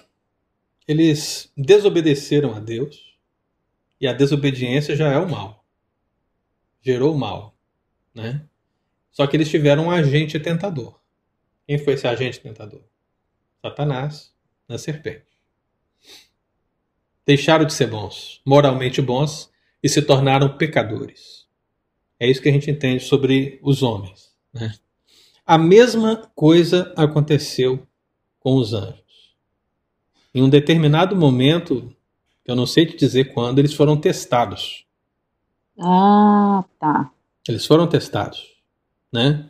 eles desobedeceram a Deus, e a desobediência já é o mal. Gerou o mal, né? Só que eles tiveram um agente tentador. Quem foi esse agente tentador? Satanás, na serpente. Deixaram de ser bons, moralmente bons, e se tornaram pecadores. É isso que a gente entende sobre os homens. Né? A mesma coisa aconteceu com os anjos. Em um determinado momento, eu não sei te dizer quando, eles foram testados. Ah, tá. Eles foram testados, né?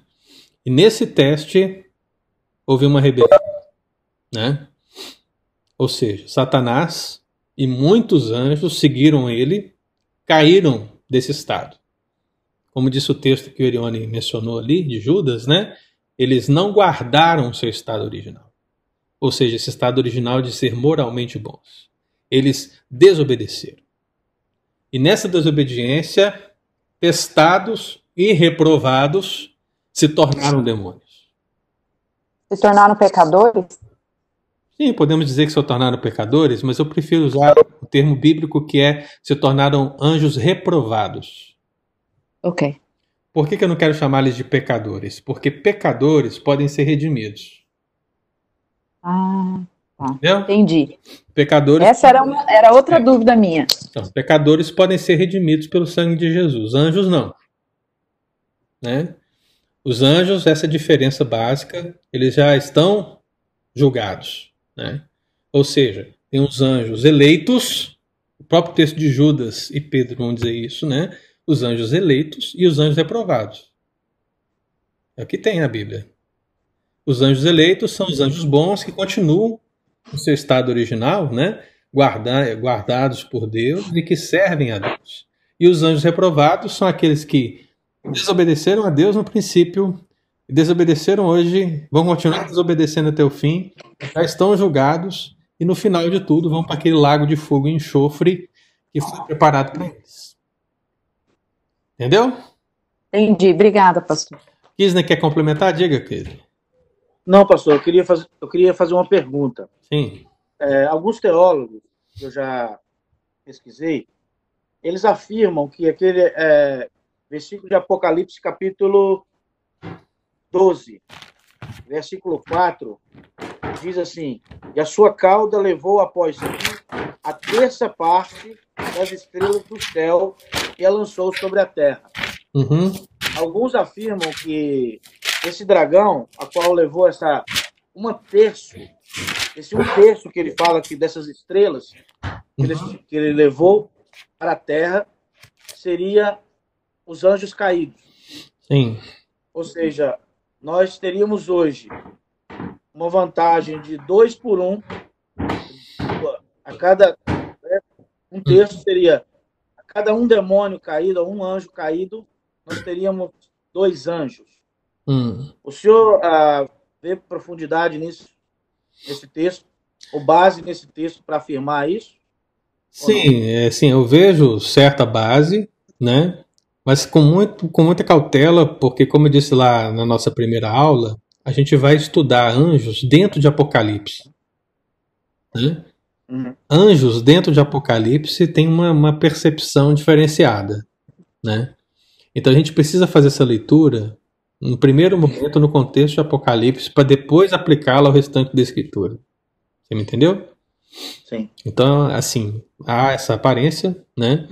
E nesse teste houve uma rebelião, né? Ou seja, Satanás e muitos anjos seguiram ele, caíram desse estado. Como disse o texto que o Erione mencionou ali, de Judas, né? Eles não guardaram o seu estado original. Ou seja, esse estado original de ser moralmente bons. Eles desobedeceram. E nessa desobediência, testados e reprovados se tornaram demônios. Se tornaram pecadores? Sim, podemos dizer que se tornaram pecadores, mas eu prefiro usar o termo bíblico que é se tornaram anjos reprovados. Ok. Por que, que eu não quero chamar-lhes de pecadores? Porque pecadores podem ser redimidos. Ah, Entendeu? Entendi. Pecadores, Essa era, uma, era outra dúvida minha. então, pecadores podem ser redimidos pelo sangue de Jesus. Anjos não. Né? Os anjos, essa diferença básica, eles já estão julgados. Né? Ou seja, tem os anjos eleitos, o próprio texto de Judas e Pedro vão dizer isso, né? Os anjos eleitos e os anjos reprovados. É o que tem na Bíblia. Os anjos eleitos são os anjos bons que continuam no seu estado original, né? Guarda- guardados por Deus e que servem a Deus. E os anjos reprovados são aqueles que desobedeceram a Deus no princípio desobedeceram hoje, vão continuar desobedecendo até o fim, já estão julgados e no final de tudo vão para aquele lago de fogo e enxofre que foi preparado para eles. Entendeu? Entendi. Obrigada, pastor. Kisner quer complementar? Diga, Kisner. Não, pastor, eu queria fazer, eu queria fazer uma pergunta. Sim. É, alguns teólogos que eu já pesquisei, eles afirmam que aquele é, versículo de Apocalipse, capítulo 12, versículo 4, diz assim: E a sua cauda levou após si a terça parte das estrelas do céu e a lançou sobre a terra. Uhum. Alguns afirmam que esse dragão, a qual levou essa uma terço, esse um terço que ele fala que dessas estrelas que ele, que ele levou para a terra, seria os anjos caídos. Sim. Ou seja, nós teríamos hoje uma vantagem de dois por um. A cada um terço seria a cada um demônio caído, um anjo caído, nós teríamos dois anjos. Hum. O senhor ah, vê profundidade nisso, nesse texto, ou base nesse texto para afirmar isso? Sim, é, sim, eu vejo certa base, né? Mas com, muito, com muita cautela, porque, como eu disse lá na nossa primeira aula, a gente vai estudar anjos dentro de Apocalipse. né? Uhum. Anjos dentro de Apocalipse tem uma, uma percepção diferenciada. Né? Então a gente precisa fazer essa leitura no primeiro momento no contexto de Apocalipse, para depois aplicá-la ao restante da Escritura. Você me entendeu? Sim. Então, assim, há essa aparência, né?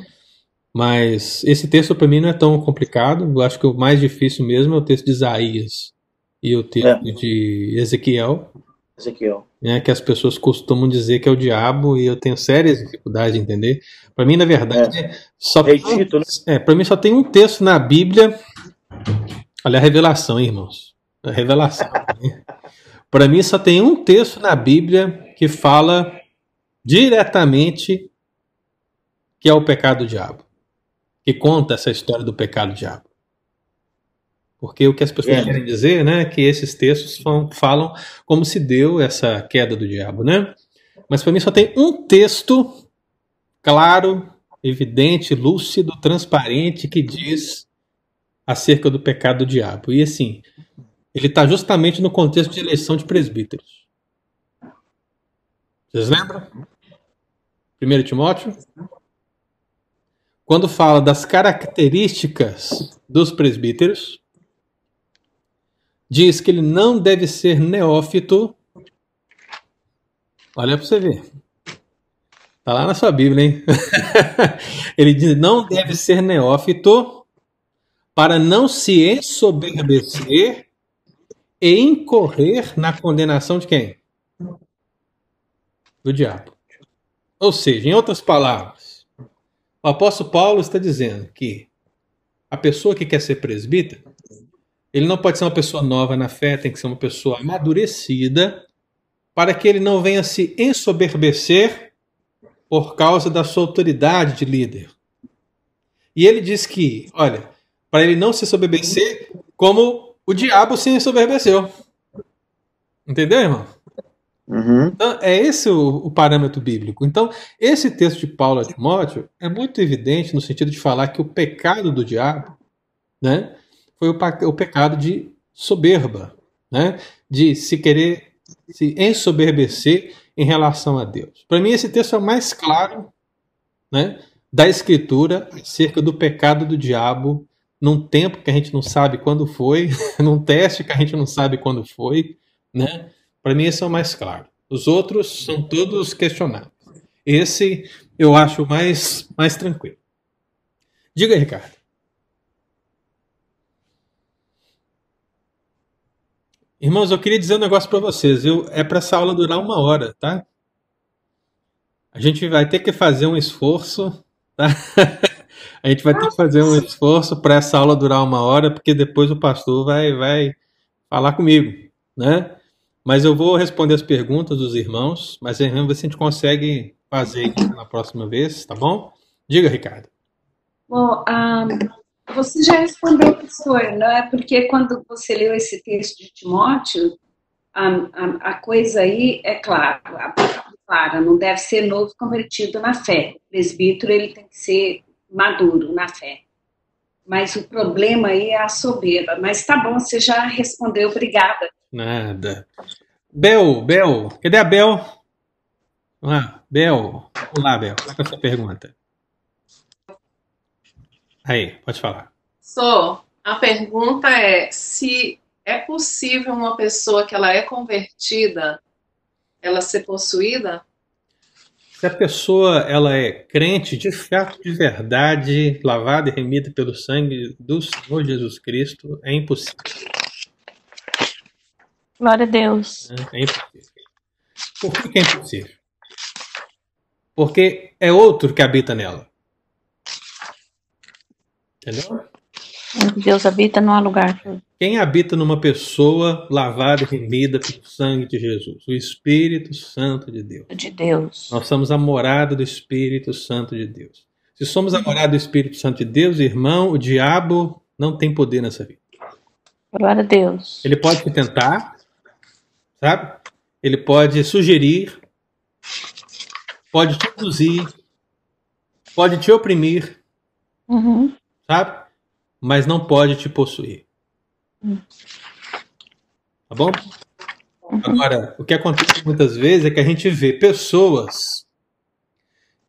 Mas esse texto para mim não é tão complicado. Eu acho que o mais difícil mesmo é o texto de Isaías e o texto É. de Ezequiel, Ezequiel. né? Que as pessoas costumam dizer que é o diabo e eu tenho sérias dificuldades de entender. Para mim, na verdade, só Rei tem, Tito, né? é, para mim só tem um texto na Bíblia. Olha a revelação, hein, irmãos. A revelação. para mim só tem um texto na Bíblia que fala diretamente que é o pecado do diabo. Que conta essa história do pecado do diabo. Porque o que as pessoas É. querem dizer, né, é que esses textos fam- falam como se deu essa queda do diabo, né? Mas para mim só tem um texto claro, evidente, lúcido, transparente que diz acerca do pecado do diabo. E assim, ele está justamente no contexto de eleição de presbíteros. Vocês lembram? 1 Timóteo? Quando fala das características dos presbíteros, diz que ele não deve ser neófito. Olha para você ver. Tá lá na sua Bíblia, hein? ele diz não deve ser neófito para não se ensoberbecer e incorrer na condenação de quem? Do diabo. Ou seja, em outras palavras, o apóstolo Paulo está dizendo que a pessoa que quer ser presbítero, ele não pode ser uma pessoa nova na fé, tem que ser uma pessoa amadurecida, para que ele não venha se ensoberbecer por causa da sua autoridade de líder. E ele diz que, olha, para ele não se ensoberbecer como o diabo se ensoberbeceu. Entendeu, irmão? Uhum. Então, é esse o, o parâmetro bíblico. Então, esse texto de Paulo a Timóteo é muito evidente no sentido de falar que o pecado do diabo né, foi o, o pecado de soberba, né, de se querer se ensoberbecer em relação a Deus. Para mim, esse texto é o mais claro né, da Escritura acerca do pecado do diabo num tempo que a gente não sabe quando foi, num teste que a gente não sabe quando foi, né? Para mim, esse é o mais claro. Os outros são todos questionáveis. Esse eu acho mais, mais tranquilo. Diga, Ricardo. Irmãos, eu queria dizer um negócio para vocês. Eu, é para essa aula durar uma hora, tá? A gente vai ter que fazer um esforço, tá? A gente vai ter que fazer um esforço para essa aula durar uma hora, porque depois o pastor vai, vai falar comigo, né? Mas eu vou responder as perguntas dos irmãos, mas vamos ver se a gente consegue fazer na próxima vez, tá bom? Diga, Ricardo. Bom, ah, você já respondeu, pastor, não é? Porque quando você leu esse texto de Timóteo, a, coisa aí é clara, clara, não deve ser novo convertido na fé. O presbítero ele tem que ser maduro na fé. Mas o problema aí é a soberba. Mas tá bom, você já respondeu, obrigada. Nada. Bel, Bel, cadê a Bel? Ah, Bel, olá, Bel, qual é a sua pergunta? Aí, pode falar. Só, a pergunta é se é possível uma pessoa que ela é convertida, ela ser possuída? Se a pessoa ela é crente de fato, de verdade, lavada e remida pelo sangue do Senhor Jesus Cristo, é impossível. Glória a Deus. É impossível. Por que, é impossível? Porque é outro que habita nela. Entendeu? Deus habita não há lugar. Quem habita numa pessoa lavada e remida pelo sangue de Jesus? O Espírito Santo de Deus. De Deus. Nós somos a morada do Espírito Santo de Deus. Se somos a morada do Espírito Santo de Deus, irmão, o diabo não tem poder nessa vida. Glória a Deus. Ele pode te tentar, sabe? Ele pode sugerir, pode te induzir, pode te oprimir, Uhum. sabe? Mas não pode te possuir. Hum. Tá bom? Agora, o que acontece muitas vezes é que a gente vê pessoas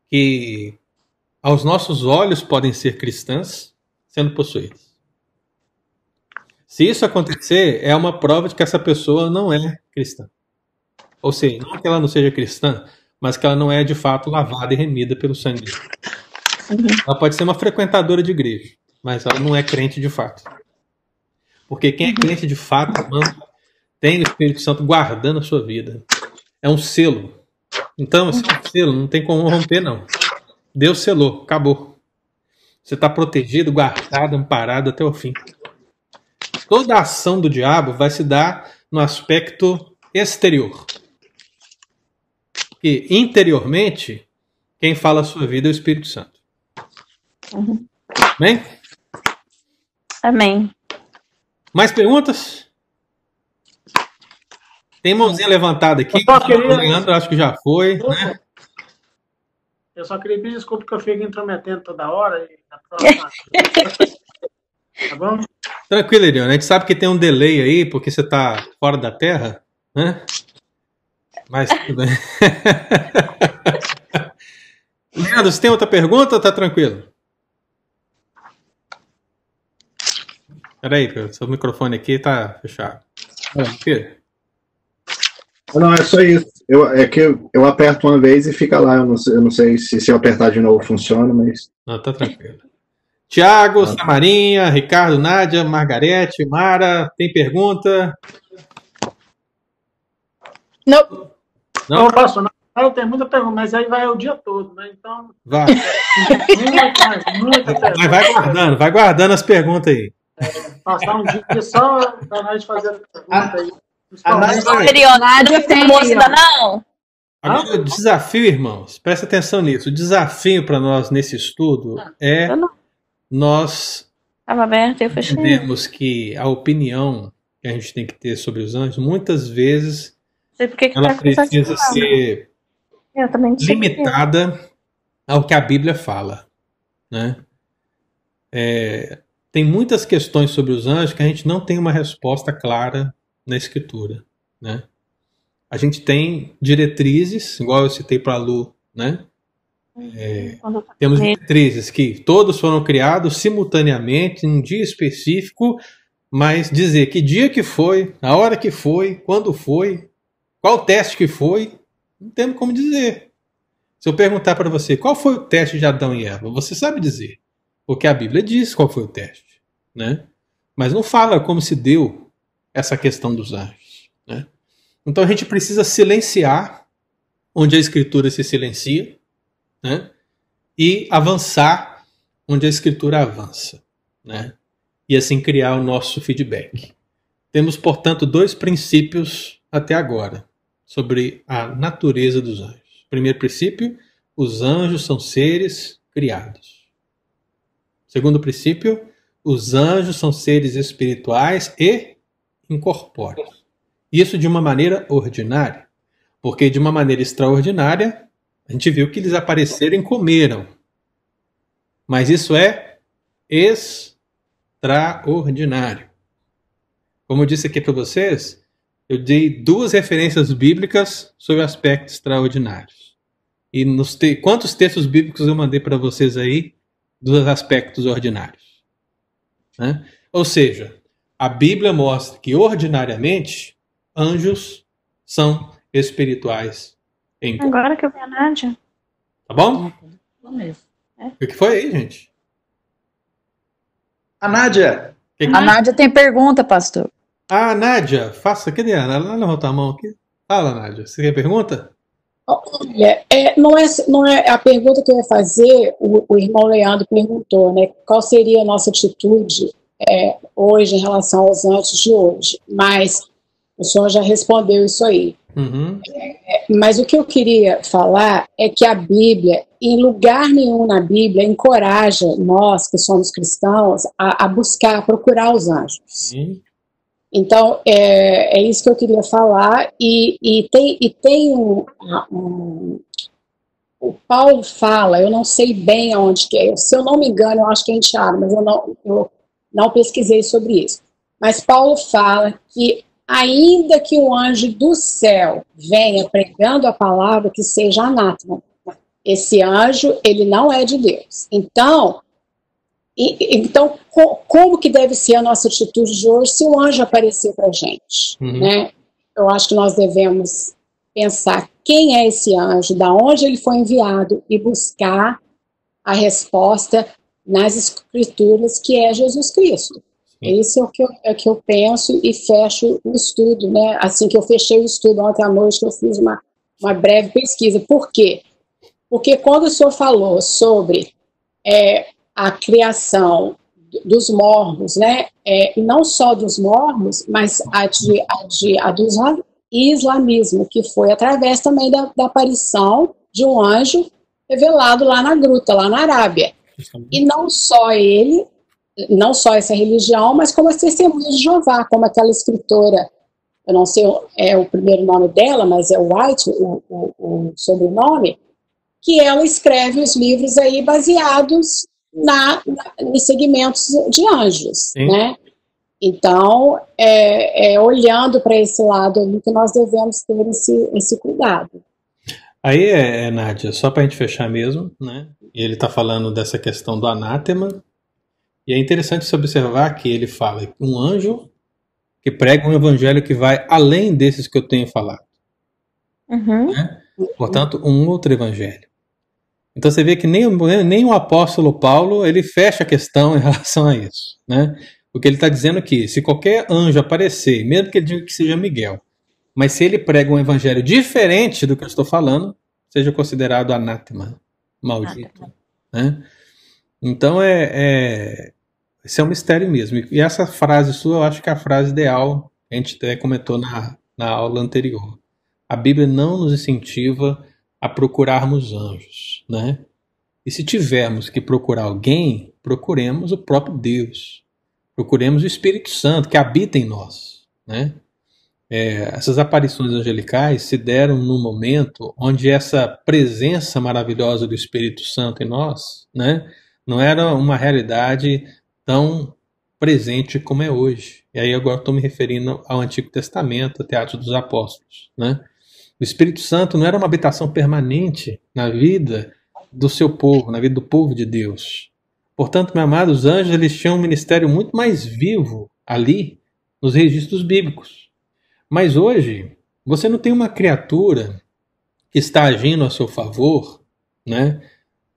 que, aos nossos olhos, podem ser cristãs sendo possuídas. Se isso acontecer, é uma prova de que essa pessoa não é cristã. Ou seja, não que ela não seja cristã, mas que ela não é de fato lavada e remida pelo sangue de Jesus. Ela pode ser uma frequentadora de igreja, mas ela não é crente de fato. Porque quem é crente de fato, irmão, tem o Espírito Santo guardando a sua vida. É um selo. Então, esse é um selo, não tem como romper, não. Deus selou, acabou. Você está protegido, guardado, amparado até o fim. Toda a ação do diabo vai se dar no aspecto exterior. Porque interiormente, quem fala a sua vida é o Espírito Santo. Uhum. Amém? Amém. Mais perguntas? Tem mãozinha levantada aqui. Eu só queria- Leandro acho que já foi. Né? Eu só queria pedir desculpa que eu fico intrometendo toda hora. E na próxima... tá bom? Tranquilo, Eliane. A gente sabe que tem um delay aí, porque você está fora da Terra, né? Mas tudo bem. Leandro, você tem outra pergunta ou tá tranquilo? Peraí, seu microfone aqui tá fechado. Não, é só isso. Eu, é que eu, eu aperto uma vez e fica lá. Eu não sei, eu não sei se, se eu apertar de novo funciona, mas. Não, tá tranquilo. Tiago, Samarinha, Ricardo, Nádia, Margarete, Mara, tem pergunta? Não. Não? Não, posso não. Eu tenho muita pergunta, mas aí vai o dia todo, né? Então, Vai, muita, muita mas vai guardando, vai guardando as perguntas aí. Passar um dia só pra nós fazer a pergunta aí. Nádia- Leonardo Nádia tem aí, ó. não? Agora, o desafio, irmãos, presta atenção nisso. O desafio para nós nesse estudo é Eu não. Nós entendemos que a opinião que a gente tem que ter sobre os anjos, muitas vezes, que que ela tá precisa ser limitada ao que a Bíblia fala, né? É, tem muitas questões sobre os anjos que a gente não tem uma resposta clara na Escritura, né? A gente tem diretrizes, igual eu citei para a Lu, né? Quando tá Temos diretrizes que todos foram criados simultaneamente, em um dia específico, mas dizer que dia que foi, a hora que foi, quando foi, Qual teste que foi? Não temos como dizer. Se eu perguntar para você qual foi o teste de Adão e Eva, você sabe dizer. Porque a Bíblia diz qual foi o teste. Né? Mas não fala como se deu essa questão dos anjos. Né? Então a gente precisa silenciar onde a Escritura se silencia né? e avançar onde a Escritura avança. Né? E assim criar o nosso feedback. Temos, portanto, dois princípios até agora sobre a natureza dos anjos. Primeiro princípio: os anjos são seres criados. Segundo princípio: os anjos são seres espirituais e incorpóreos. Isso de uma maneira ordinária, porque de uma maneira extraordinária, a gente viu que eles apareceram e comeram. Mas isso é extraordinário. Como eu disse aqui para vocês, eu dei duas referências bíblicas sobre aspectos extraordinários. E nos te... quantos textos bíblicos eu mandei para vocês aí dos aspectos ordinários? Né? Ou seja, a Bíblia mostra que ordinariamente anjos são espirituais. Em... Agora que eu vi a Nádia. Tá bom? É. O que foi aí, gente? A Nádia. Que... A Nádia tem pergunta, pastor. Ah, Nádia, faça. Cadê ela? Ela levantou a mão aqui. Fala, Nádia. Você quer pergunta? Olha, é, não, é, não é a pergunta que eu ia fazer, o, o irmão Leandro perguntou, né? Qual seria a nossa atitude é, hoje em relação aos antes de hoje? Mas o senhor já respondeu isso aí. Uhum. Mas o que eu queria falar é que a Bíblia, em lugar nenhum na Bíblia, encoraja nós que somos cristãos a, a buscar, a procurar os anjos. Sim. Então, é, é isso que eu queria falar. E, e tem, e tem um, um, O Paulo fala, eu não sei bem aonde que é, se eu não me engano, eu acho que é em Tiago, mas eu não, eu não pesquisei sobre isso. Mas Paulo fala que, ainda que o anjo do céu venha pregando a palavra, que seja anátema, esse anjo, ele não é de Deus. Então, e, então, co como que deve ser a nossa atitude de hoje se um anjo aparecer para a gente? Uhum. Né? Eu acho que nós devemos pensar quem é esse anjo, da onde ele foi enviado e buscar a resposta nas escrituras que é Jesus Cristo. Esse é o que eu, é que eu penso e fecho o estudo, né? Assim que eu fechei o estudo ontem à noite, que eu fiz uma, uma breve pesquisa. Por quê? Porque quando o senhor falou sobre é, a criação dos mormos, né? É, e não só dos mormos, mas a, de, a, de, a do islamismo, que foi através também da, da aparição de um anjo revelado lá na gruta, lá na Arábia. E não só ele, não só essa religião, mas como as testemunhas de Jeová, como aquela escritora, eu não sei é o primeiro nome dela, mas é White, o, o, o sobrenome, que ela escreve os livros aí baseados na, na, em segmentos de anjos, Sim. né? Então, é, é olhando para esse lado aí que nós devemos ter esse, esse cuidado. Aí, é, Nádia, só para a gente fechar mesmo, né? Ele está falando dessa questão do anátema. E é interessante se observar que ele fala um anjo que prega um evangelho que vai além desses que eu tenho falado. Uhum. Né? Portanto, um outro evangelho. Então você vê que nem, nem o apóstolo Paulo ele fecha a questão em relação a isso, né? Porque ele está dizendo que se qualquer anjo aparecer, mesmo que ele diga que seja Miguel, mas se ele prega um evangelho diferente do que eu estou falando, seja considerado anátema, maldito, né? Então é, é é um mistério mesmo. E essa frase sua, eu acho que é a frase ideal. A gente até comentou na, na aula anterior. A Bíblia não nos incentiva a procurarmos anjos, né? E se tivermos que procurar alguém, procuremos o próprio Deus. Procuremos o Espírito Santo que habita em nós, né? É, essas aparições angelicais se deram num momento onde essa presença maravilhosa do Espírito Santo em nós, né, não era uma realidade tão presente como é hoje. E aí agora estou me referindo ao Antigo Testamento, ao Teatro dos Apóstolos, né? O Espírito Santo não era uma habitação permanente na vida do seu povo, na vida do povo de Deus. Portanto, meu amado, os anjos eles tinham um ministério muito mais vivo ali nos registros bíblicos. Mas hoje, Você não tem uma criatura que está agindo a seu favor, né?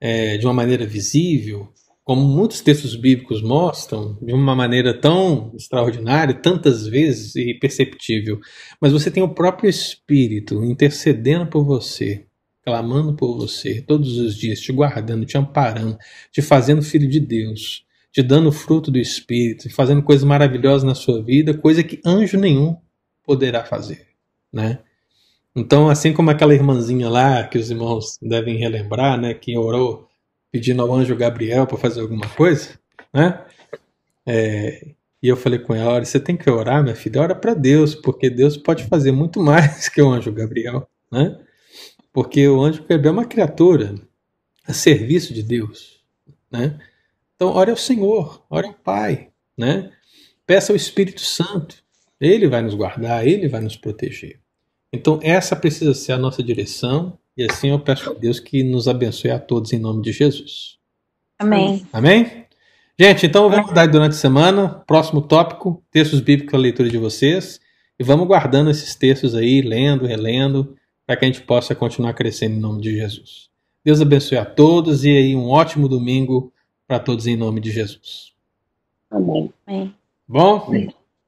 É, de uma maneira visível, como muitos textos bíblicos mostram, de uma maneira tão extraordinária, tantas vezes e perceptível, mas você tem o próprio Espírito intercedendo por você, clamando por você todos os dias, te guardando, te amparando, te fazendo filho de Deus, te dando fruto do Espírito, fazendo coisas maravilhosas na sua vida, coisa que anjo nenhum poderá fazer, né? Então, assim como aquela irmãzinha lá, que os irmãos devem relembrar, né, que orou pedindo ao anjo Gabriel para fazer alguma coisa, né? É, e eu falei com ela, olha, você tem que orar, minha filha, ora para Deus, porque Deus pode fazer muito mais que o anjo Gabriel, né? Porque o anjo Gabriel é uma criatura a serviço de Deus, né? Então, ore ao Senhor, ore ao Pai, né? Peça ao Espírito Santo, ele vai nos guardar, ele vai nos proteger. Então, essa precisa ser a nossa direção, e assim eu peço a Deus que nos abençoe a todos em nome de Jesus. Amém. Amém? Gente, então vamos dar durante a semana. Próximo tópico: textos bíblicos a leitura de vocês. E vamos guardando esses textos aí, lendo, relendo, para que a gente possa continuar crescendo em nome de Jesus. Deus abençoe a todos e aí um ótimo domingo para todos em nome de Jesus. Amém. Amém. Bom?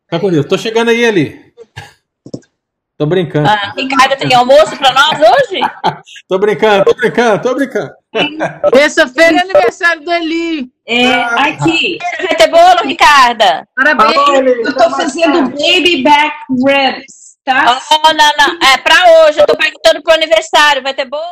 Tá com Deus. Tô chegando aí, ali. Tô brincando. Ah, Ricardo tem almoço para nós hoje? Tô brincando, tô brincando, tô brincando. Terça-feira é aniversário do Eli. É, aqui, Vai ter bolo, Ricarda? Parabéns. eu tô fazendo baby back ribs, tá? Oh, não, não. É pra hoje. Eu tô perguntando pro aniversário. Vai ter bolo?